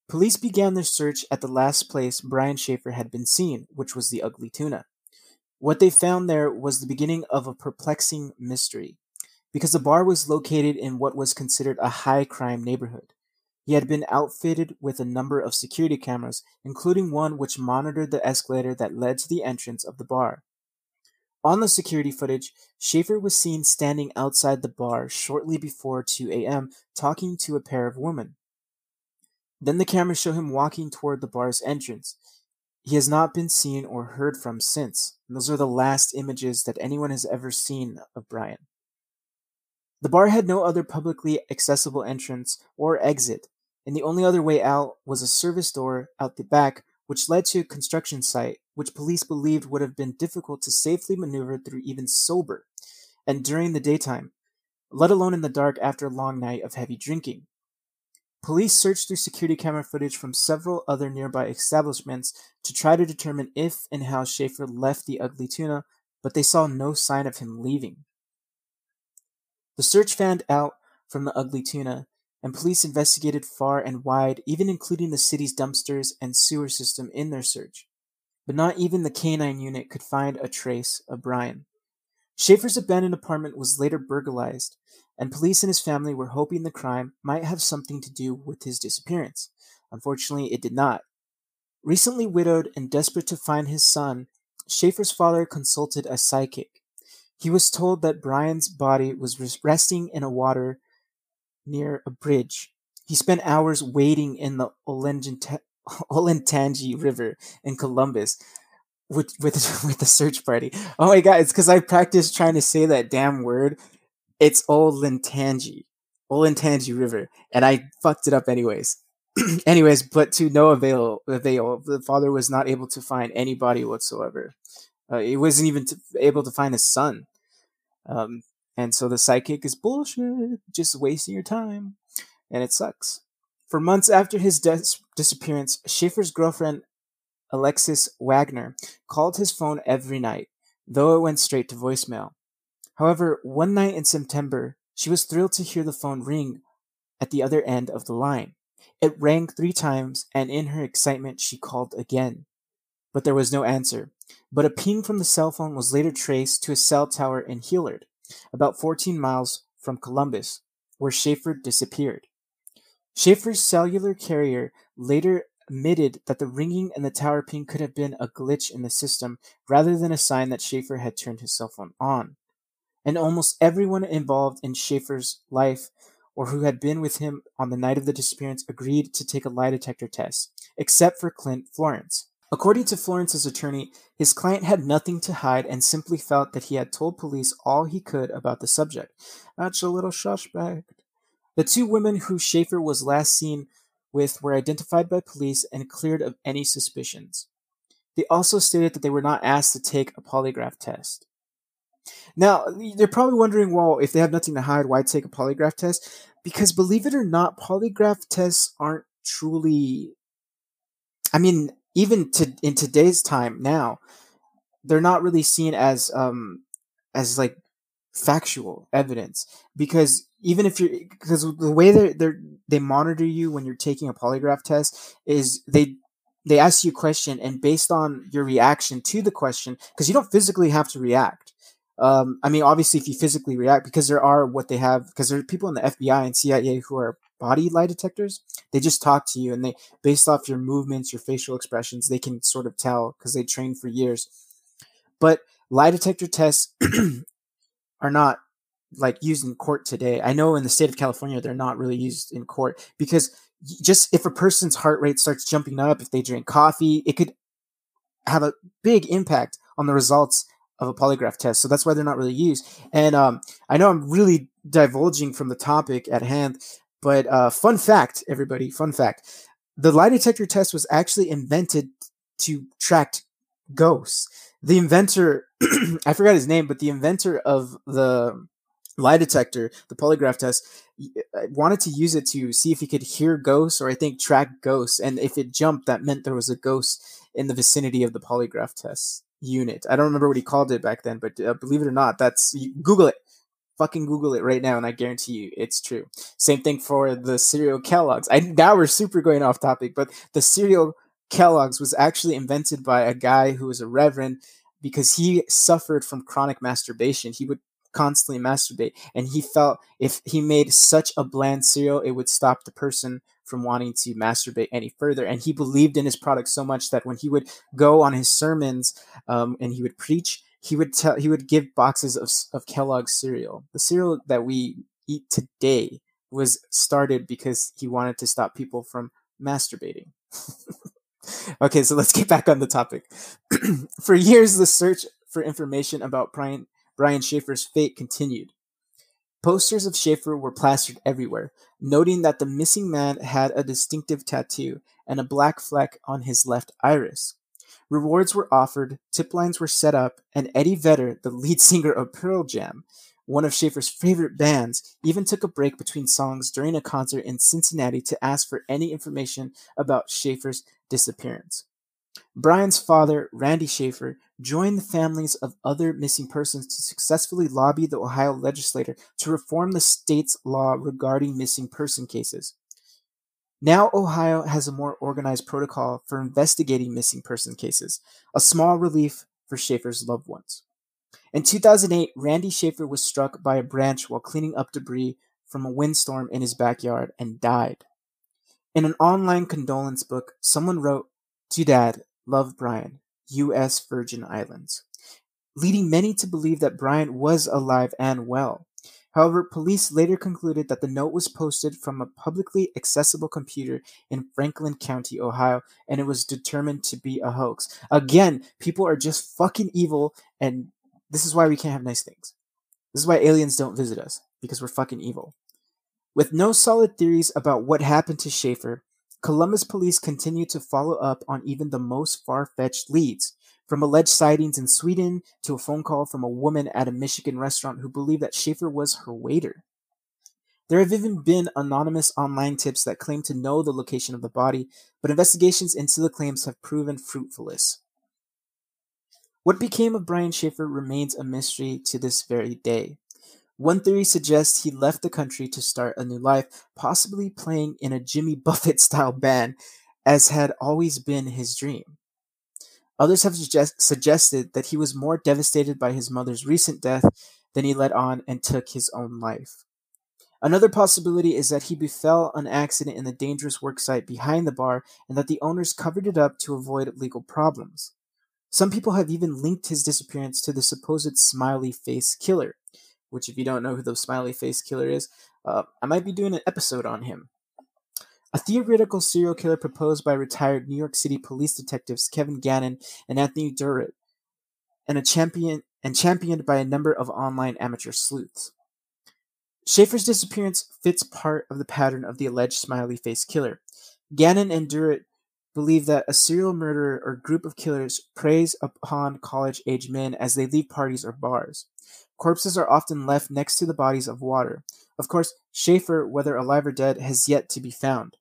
Police began their search at the last place Brian Shaffer had been seen, which was the Ugly Tuna. What they found there was the beginning of a perplexing mystery because the bar was located in what was considered a high crime neighborhood. He had been outfitted with a number of security cameras, including one which monitored the escalator that led to the entrance of the bar. On the security footage, Shaffer was seen standing outside the bar shortly before 2 a.m., talking to a pair of women. Then the cameras show him walking toward the bar's entrance. He has not been seen or heard from since. And those are the last images that anyone has ever seen of Brian. The bar had no other publicly accessible entrance or exit, and the only other way out was a service door out the back, which led to a construction site, which police believed would have been difficult to safely maneuver through even sober, and during the daytime, let alone in the dark after a long night of heavy drinking. Police searched through security camera footage from several other nearby establishments to try to determine if and how Shaffer left the Ugly Tuna, but they saw no sign of him leaving. The search fanned out from the ugly tuna, and police investigated far and wide, even including the city's dumpsters and sewer system in their search. But not even the canine unit could find a trace of Brian. Shaffer's abandoned apartment was later burglarized, and police and his family were hoping the crime might have something to do with his disappearance. Unfortunately, it did not. Recently widowed and desperate to find his son, Shaffer's father consulted a psychic. He was told that Brian's body was resting in a water near a bridge. He spent hours wading in the Olentangy River in Columbus with with with the search party. Oh my god, it's because I practiced trying to say that damn word. It's Olentangy, Olentangy River, and I fucked it up anyways. anyways, but to no avail. Avail. The father was not able to find any body whatsoever. Uh, he wasn't even to, able to find his son. Um, and so the psychic is bullshit, just wasting your time. And it sucks. For months after his disappearance, Shaffer's girlfriend, Alexis Wagner, called his phone every night, though it went straight to voicemail. However, one night in September, she was thrilled to hear the phone ring at the other end of the line. It rang three times, and in her excitement, she called again. But there was no answer. But a ping from the cell phone was later traced to a cell tower in Hilliard, about 14 miles from Columbus, where Shaffer disappeared. Shaffer's cellular carrier later admitted that the ringing and the tower ping could have been a glitch in the system rather than a sign that Shaffer had turned his cell phone on. And almost everyone involved in Shaffer's life or who had been with him on the night of the disappearance agreed to take a lie detector test, except for Clint Florence. According to Florence's attorney, his client had nothing to hide and simply felt that he had told police all he could about the subject. That's a little suspect. The two women who Shaffer was last seen with were identified by police and cleared of any suspicions. They also stated that they were not asked to take a polygraph test. Now, they're probably wondering, well, if they have nothing to hide, why take a polygraph test? Because believe it or not, polygraph tests aren't truly. I mean, even to in today's time now, they're not really seen as um as like factual evidence because even if you're because the way they they they monitor you when you're taking a polygraph test is they they ask you a question and based on your reaction to the question because you don't physically have to react um, I mean, obviously, if you physically react, because there are what they have, because there are people in the FBI and CIA who are body lie detectors. They just talk to you, and they, based off your movements, your facial expressions, they can sort of tell because they train for years. But lie detector tests are not like used in court today. I know in the state of California, they're not really used in court because just if a person's heart rate starts jumping up, if they drink coffee, it could have a big impact on the results of a polygraph test. So that's why they're not really used. And um, I know I'm really divulging from the topic at hand, but uh, fun fact, everybody, fun fact: the lie detector test was actually invented to track ghosts. The inventor, I forgot his name, but the inventor of the lie detector, the polygraph test, uh, wanted to use it to see if he could hear ghosts or I think track ghosts. And if it jumped, that meant there was a ghost in the vicinity of the polygraph test unit. I don't remember what he called it back then, but uh, believe it or not, that's Google it. Fucking Google it right now, and I guarantee you it's true. Same thing for the cereal Kellogg's. I now we're super going off topic, but the cereal Kellogg's was actually invented by a guy who was a reverend because he suffered from chronic masturbation. He would constantly masturbate, and he felt if he made such a bland cereal, it would stop the person from wanting to masturbate any further. And he believed in his product so much that when he would go on his sermons um, and he would preach, he would tell he would give boxes of of Kellogg's cereal. The cereal that we eat today was started because he wanted to stop people from masturbating. okay, so let's get back on the topic. for years, the search for information about Brian Brian Shaffer's fate continued. Posters of Shaffer were plastered everywhere, noting that the missing man had a distinctive tattoo and a black fleck on his left iris. Rewards were offered, tip lines were set up, and Eddie Vedder, the lead singer of Pearl Jam, one of Shaffer's favorite bands, even took a break between songs during a concert in Cincinnati to ask for any information about Shaffer's disappearance. Brian's father, Randy Shaffer, joined the families of other missing persons to successfully lobby the Ohio legislature to reform the state's law regarding missing person cases. Now, Ohio has a more organized protocol for investigating missing person cases, a small relief for Shaffer's loved ones. In 2008, Randy Shaffer was struck by a branch while cleaning up debris from a windstorm in his backyard and died. In an online condolence book, someone wrote, To Dad, love Brian. U.S. Virgin Islands, leading many to believe that Bryant was alive and well. However, police later concluded that the note was posted from a publicly accessible computer in Franklin County, Ohio, and it was determined to be a hoax. Again, people are just fucking evil, and this is why we can't have nice things. This is why aliens don't visit us, because we're fucking evil. With no solid theories about what happened to Shaffer, Columbus police continued to follow up on even the most far fetched leads, from alleged sightings in Sweden to a phone call from a woman at a Michigan restaurant who believed that Shaffer was her waiter. There have even been anonymous online tips that claim to know the location of the body, but investigations into the claims have proven fruitless. What became of Brian Shaffer remains a mystery to this very day. One theory suggests he left the country to start a new life, possibly playing in a Jimmy Buffett style band, as had always been his dream. Others have suggest- suggested that he was more devastated by his mother's recent death than he let on and took his own life. Another possibility is that he befell an accident in the dangerous worksite behind the bar and that the owners covered it up to avoid legal problems. Some people have even linked his disappearance to the supposed smiley face killer, which, if you don't know who the smiley face killer is, uh, I might be doing an episode on him. A theoretical serial killer proposed by retired New York City police detectives Kevin Gannon and Anthony Duarte, and a champion and championed by a number of online amateur sleuths. Shaffer's disappearance fits part of the pattern of the alleged smiley face killer. Gannon and Duarte believe that a serial murderer or group of killers preys upon college age men as they leave parties or bars. Corpses are often left next to the bodies of water. Of course, Shaffer, whether alive or dead, has yet to be found.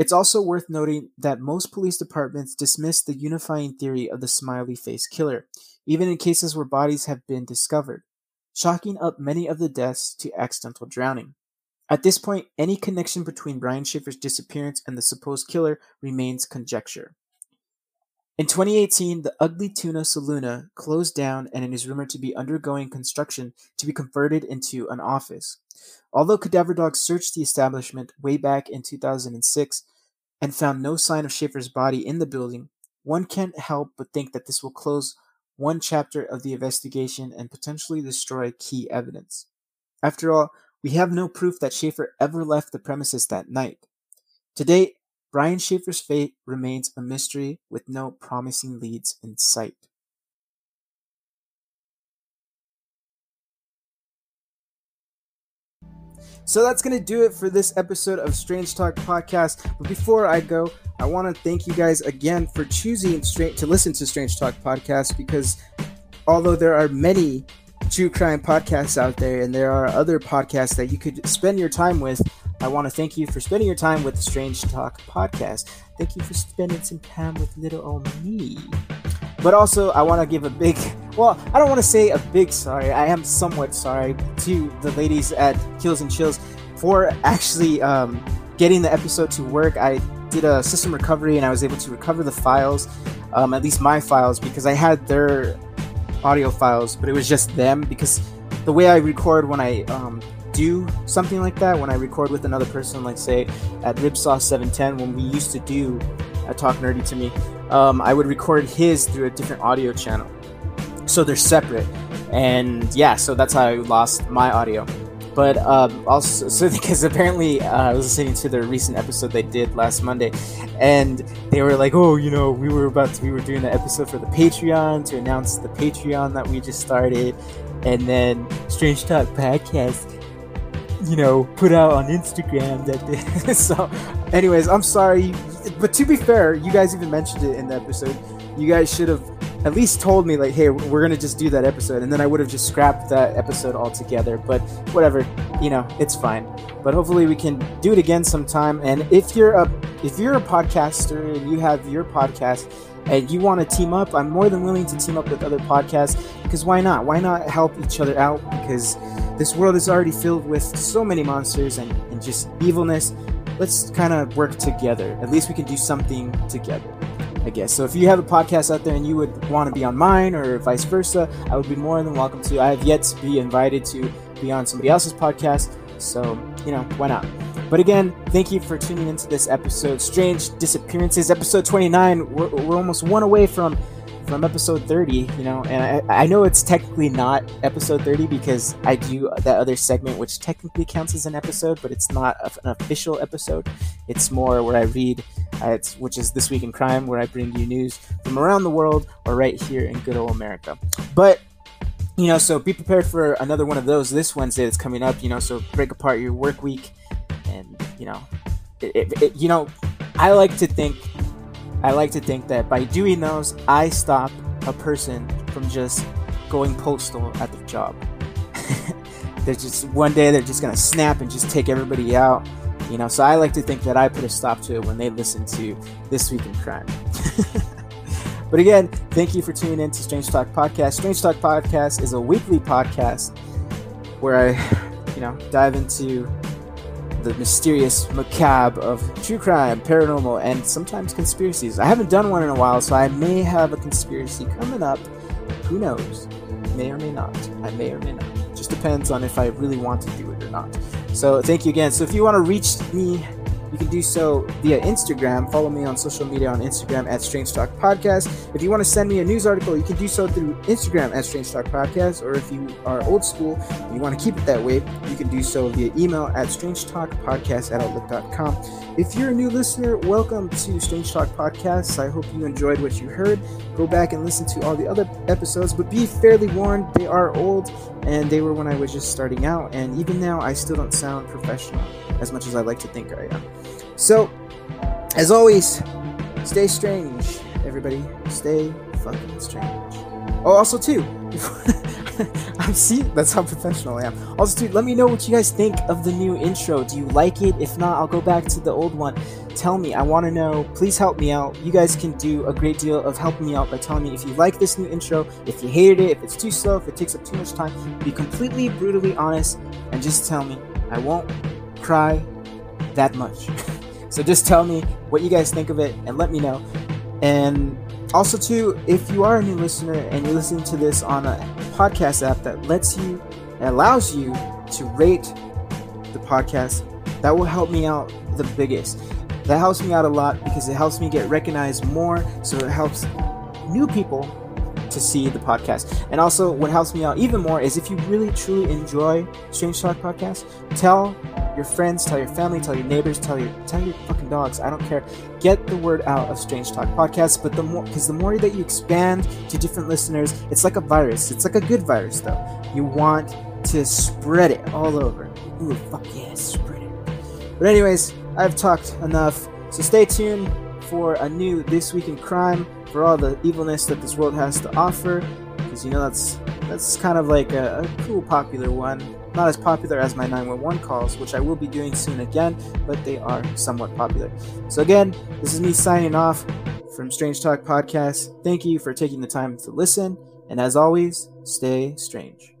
It's also worth noting that most police departments dismiss the unifying theory of the smiley face killer, even in cases where bodies have been discovered, chalking up many of the deaths to accidental drowning. At this point, any connection between Brian Shaffer's disappearance and the supposed killer remains conjecture. In 2018, the Ugly Tuna Saloona closed down and it is rumored to be undergoing construction to be converted into an office. Although Cadaver Dog searched the establishment way back in 2006 and found no sign of Shaffer's body in the building, one can't help but think that this will close one chapter of the investigation and potentially destroy key evidence. After all, we have no proof that Shaffer ever left the premises that night. To date, Brian Shaffer's fate remains a mystery with no promising leads in sight. So that's going to do it for this episode of Strange Talk Podcast. But before I go, I want to thank you guys again for choosing to listen to Strange Talk Podcast because although there are many true crime podcasts out there and there are other podcasts that you could spend your time with, I want to thank you for spending your time with the Strange Talk Podcast. Thank you for spending some time with little old me. But also, I want to give a big, well, I don't want to say a big sorry. I am somewhat sorry to the ladies at Kills and Chills for actually um, getting the episode to work. I did a system recovery and I was able to recover the files, um, at least my files, because I had their audio files, but it was just them because the way I record when I um, do something like that, when I record with another person, like say at Ribsauce 710, when we used to do a Talk Nerdy to Me, um, I would record his through a different audio channel. So they're separate. And yeah, so that's how I lost my audio. But um, also, so because apparently uh, I was listening to their recent episode they did last Monday, and they were like, "Oh, you know, we were about to, we were doing the episode for the Patreon to announce the Patreon that we just started, and then Strange Talk Podcast you know, put out on Instagram that they, so anyways, I'm sorry, but to be fair, you guys even mentioned it in the episode. You guys should have at least told me like, hey, we're gonna just do that episode, and then I would have just scrapped that episode altogether. But whatever, you know, it's fine. But hopefully we can do it again sometime. And if you're a if you're a podcaster and you have your podcast and you want to team up, I'm more than willing to team up with other podcasts because why not? Why not help each other out? Because this world is already filled with so many monsters and, and just evilness. Let's kind of work together. At least we can do something together. I guess. So if you have a podcast out there and you would want to be on mine or vice versa, I would be more than welcome to. I have yet to be invited to be on somebody else's podcast, so you know, why not? But again, thank you for tuning into this episode. Strange Disappearances, episode 29. We're, we're almost one away from from episode 30, you know, and I, I know it's technically not episode 30 because I do that other segment, which technically counts as an episode, but it's not an official episode. It's more where I read, uh, which is This Week in Crime, where I bring you news from around the world or right here in good old America. But you know, so be prepared for another one of those this Wednesday that's coming up. You know, so break apart your work week, and you know, it, it, it, you know, I like to think I like to think that by doing those, I stop a person from just going postal at their job. they're just one day they're just gonna snap and just take everybody out, you know. So I like to think that I put a stop to it when they listen to this week in crime. But again, thank you for tuning in to Strange Talk Podcast. Strange Talk Podcast is a weekly podcast where I, you know, dive into the mysterious macabre of true crime, paranormal, and sometimes conspiracies. I haven't done one in a while, so I may have a conspiracy coming up. Who knows? May or may not. I may or may not. Just depends on if I really want to do it or not. So thank you again. So if you want to reach me you can do so via Instagram. Follow me on social media on Instagram at Strange Talk Podcast. If you want to send me a news article, you can do so through Instagram at Strange Talk Podcast. Or if you are old school and you want to keep it that way, you can do so via email at Strange Talk Podcast at Outlook.com. If you're a new listener, welcome to Strange Talk Podcast. I hope you enjoyed what you heard. Go back and listen to all the other episodes, but be fairly warned, they are old and they were when I was just starting out. And even now, I still don't sound professional as much as I like to think I am. So, as always, stay strange, everybody. Stay fucking strange. Oh, also too, I'm see that's how professional I am. Also, too, let me know what you guys think of the new intro. Do you like it? If not, I'll go back to the old one. Tell me. I want to know. Please help me out. You guys can do a great deal of helping me out by telling me if you like this new intro, if you hated it, if it's too slow, if it takes up too much time. Be completely brutally honest and just tell me. I won't cry that much. so just tell me what you guys think of it and let me know. And also, too, if you are a new listener and you're listening to this on a podcast app that lets you, and allows you to rate the podcast, that will help me out the biggest. That helps me out a lot because it helps me get recognized more. So it helps new people to see the podcast. And also, what helps me out even more is if you really truly enjoy Strange Talk Podcast, tell your friends, tell your family, tell your neighbors, tell your tell your fucking dogs. I don't care. Get the word out of Strange Talk Podcast. But the more, because the more that you expand to different listeners, it's like a virus. It's like a good virus, though. You want to spread it all over. Ooh, fuck yeah, spread it. But anyways, I've talked enough. So stay tuned for a new This Week in Crime for all the evilness that this world has to offer. Because you know that's that's kind of like a, a cool, popular one not as popular as my 911 calls, which I will be doing soon again, but they are somewhat popular. So, again, this is me signing off from Strange Talk Podcast. Thank you for taking the time to listen, and as always, stay strange.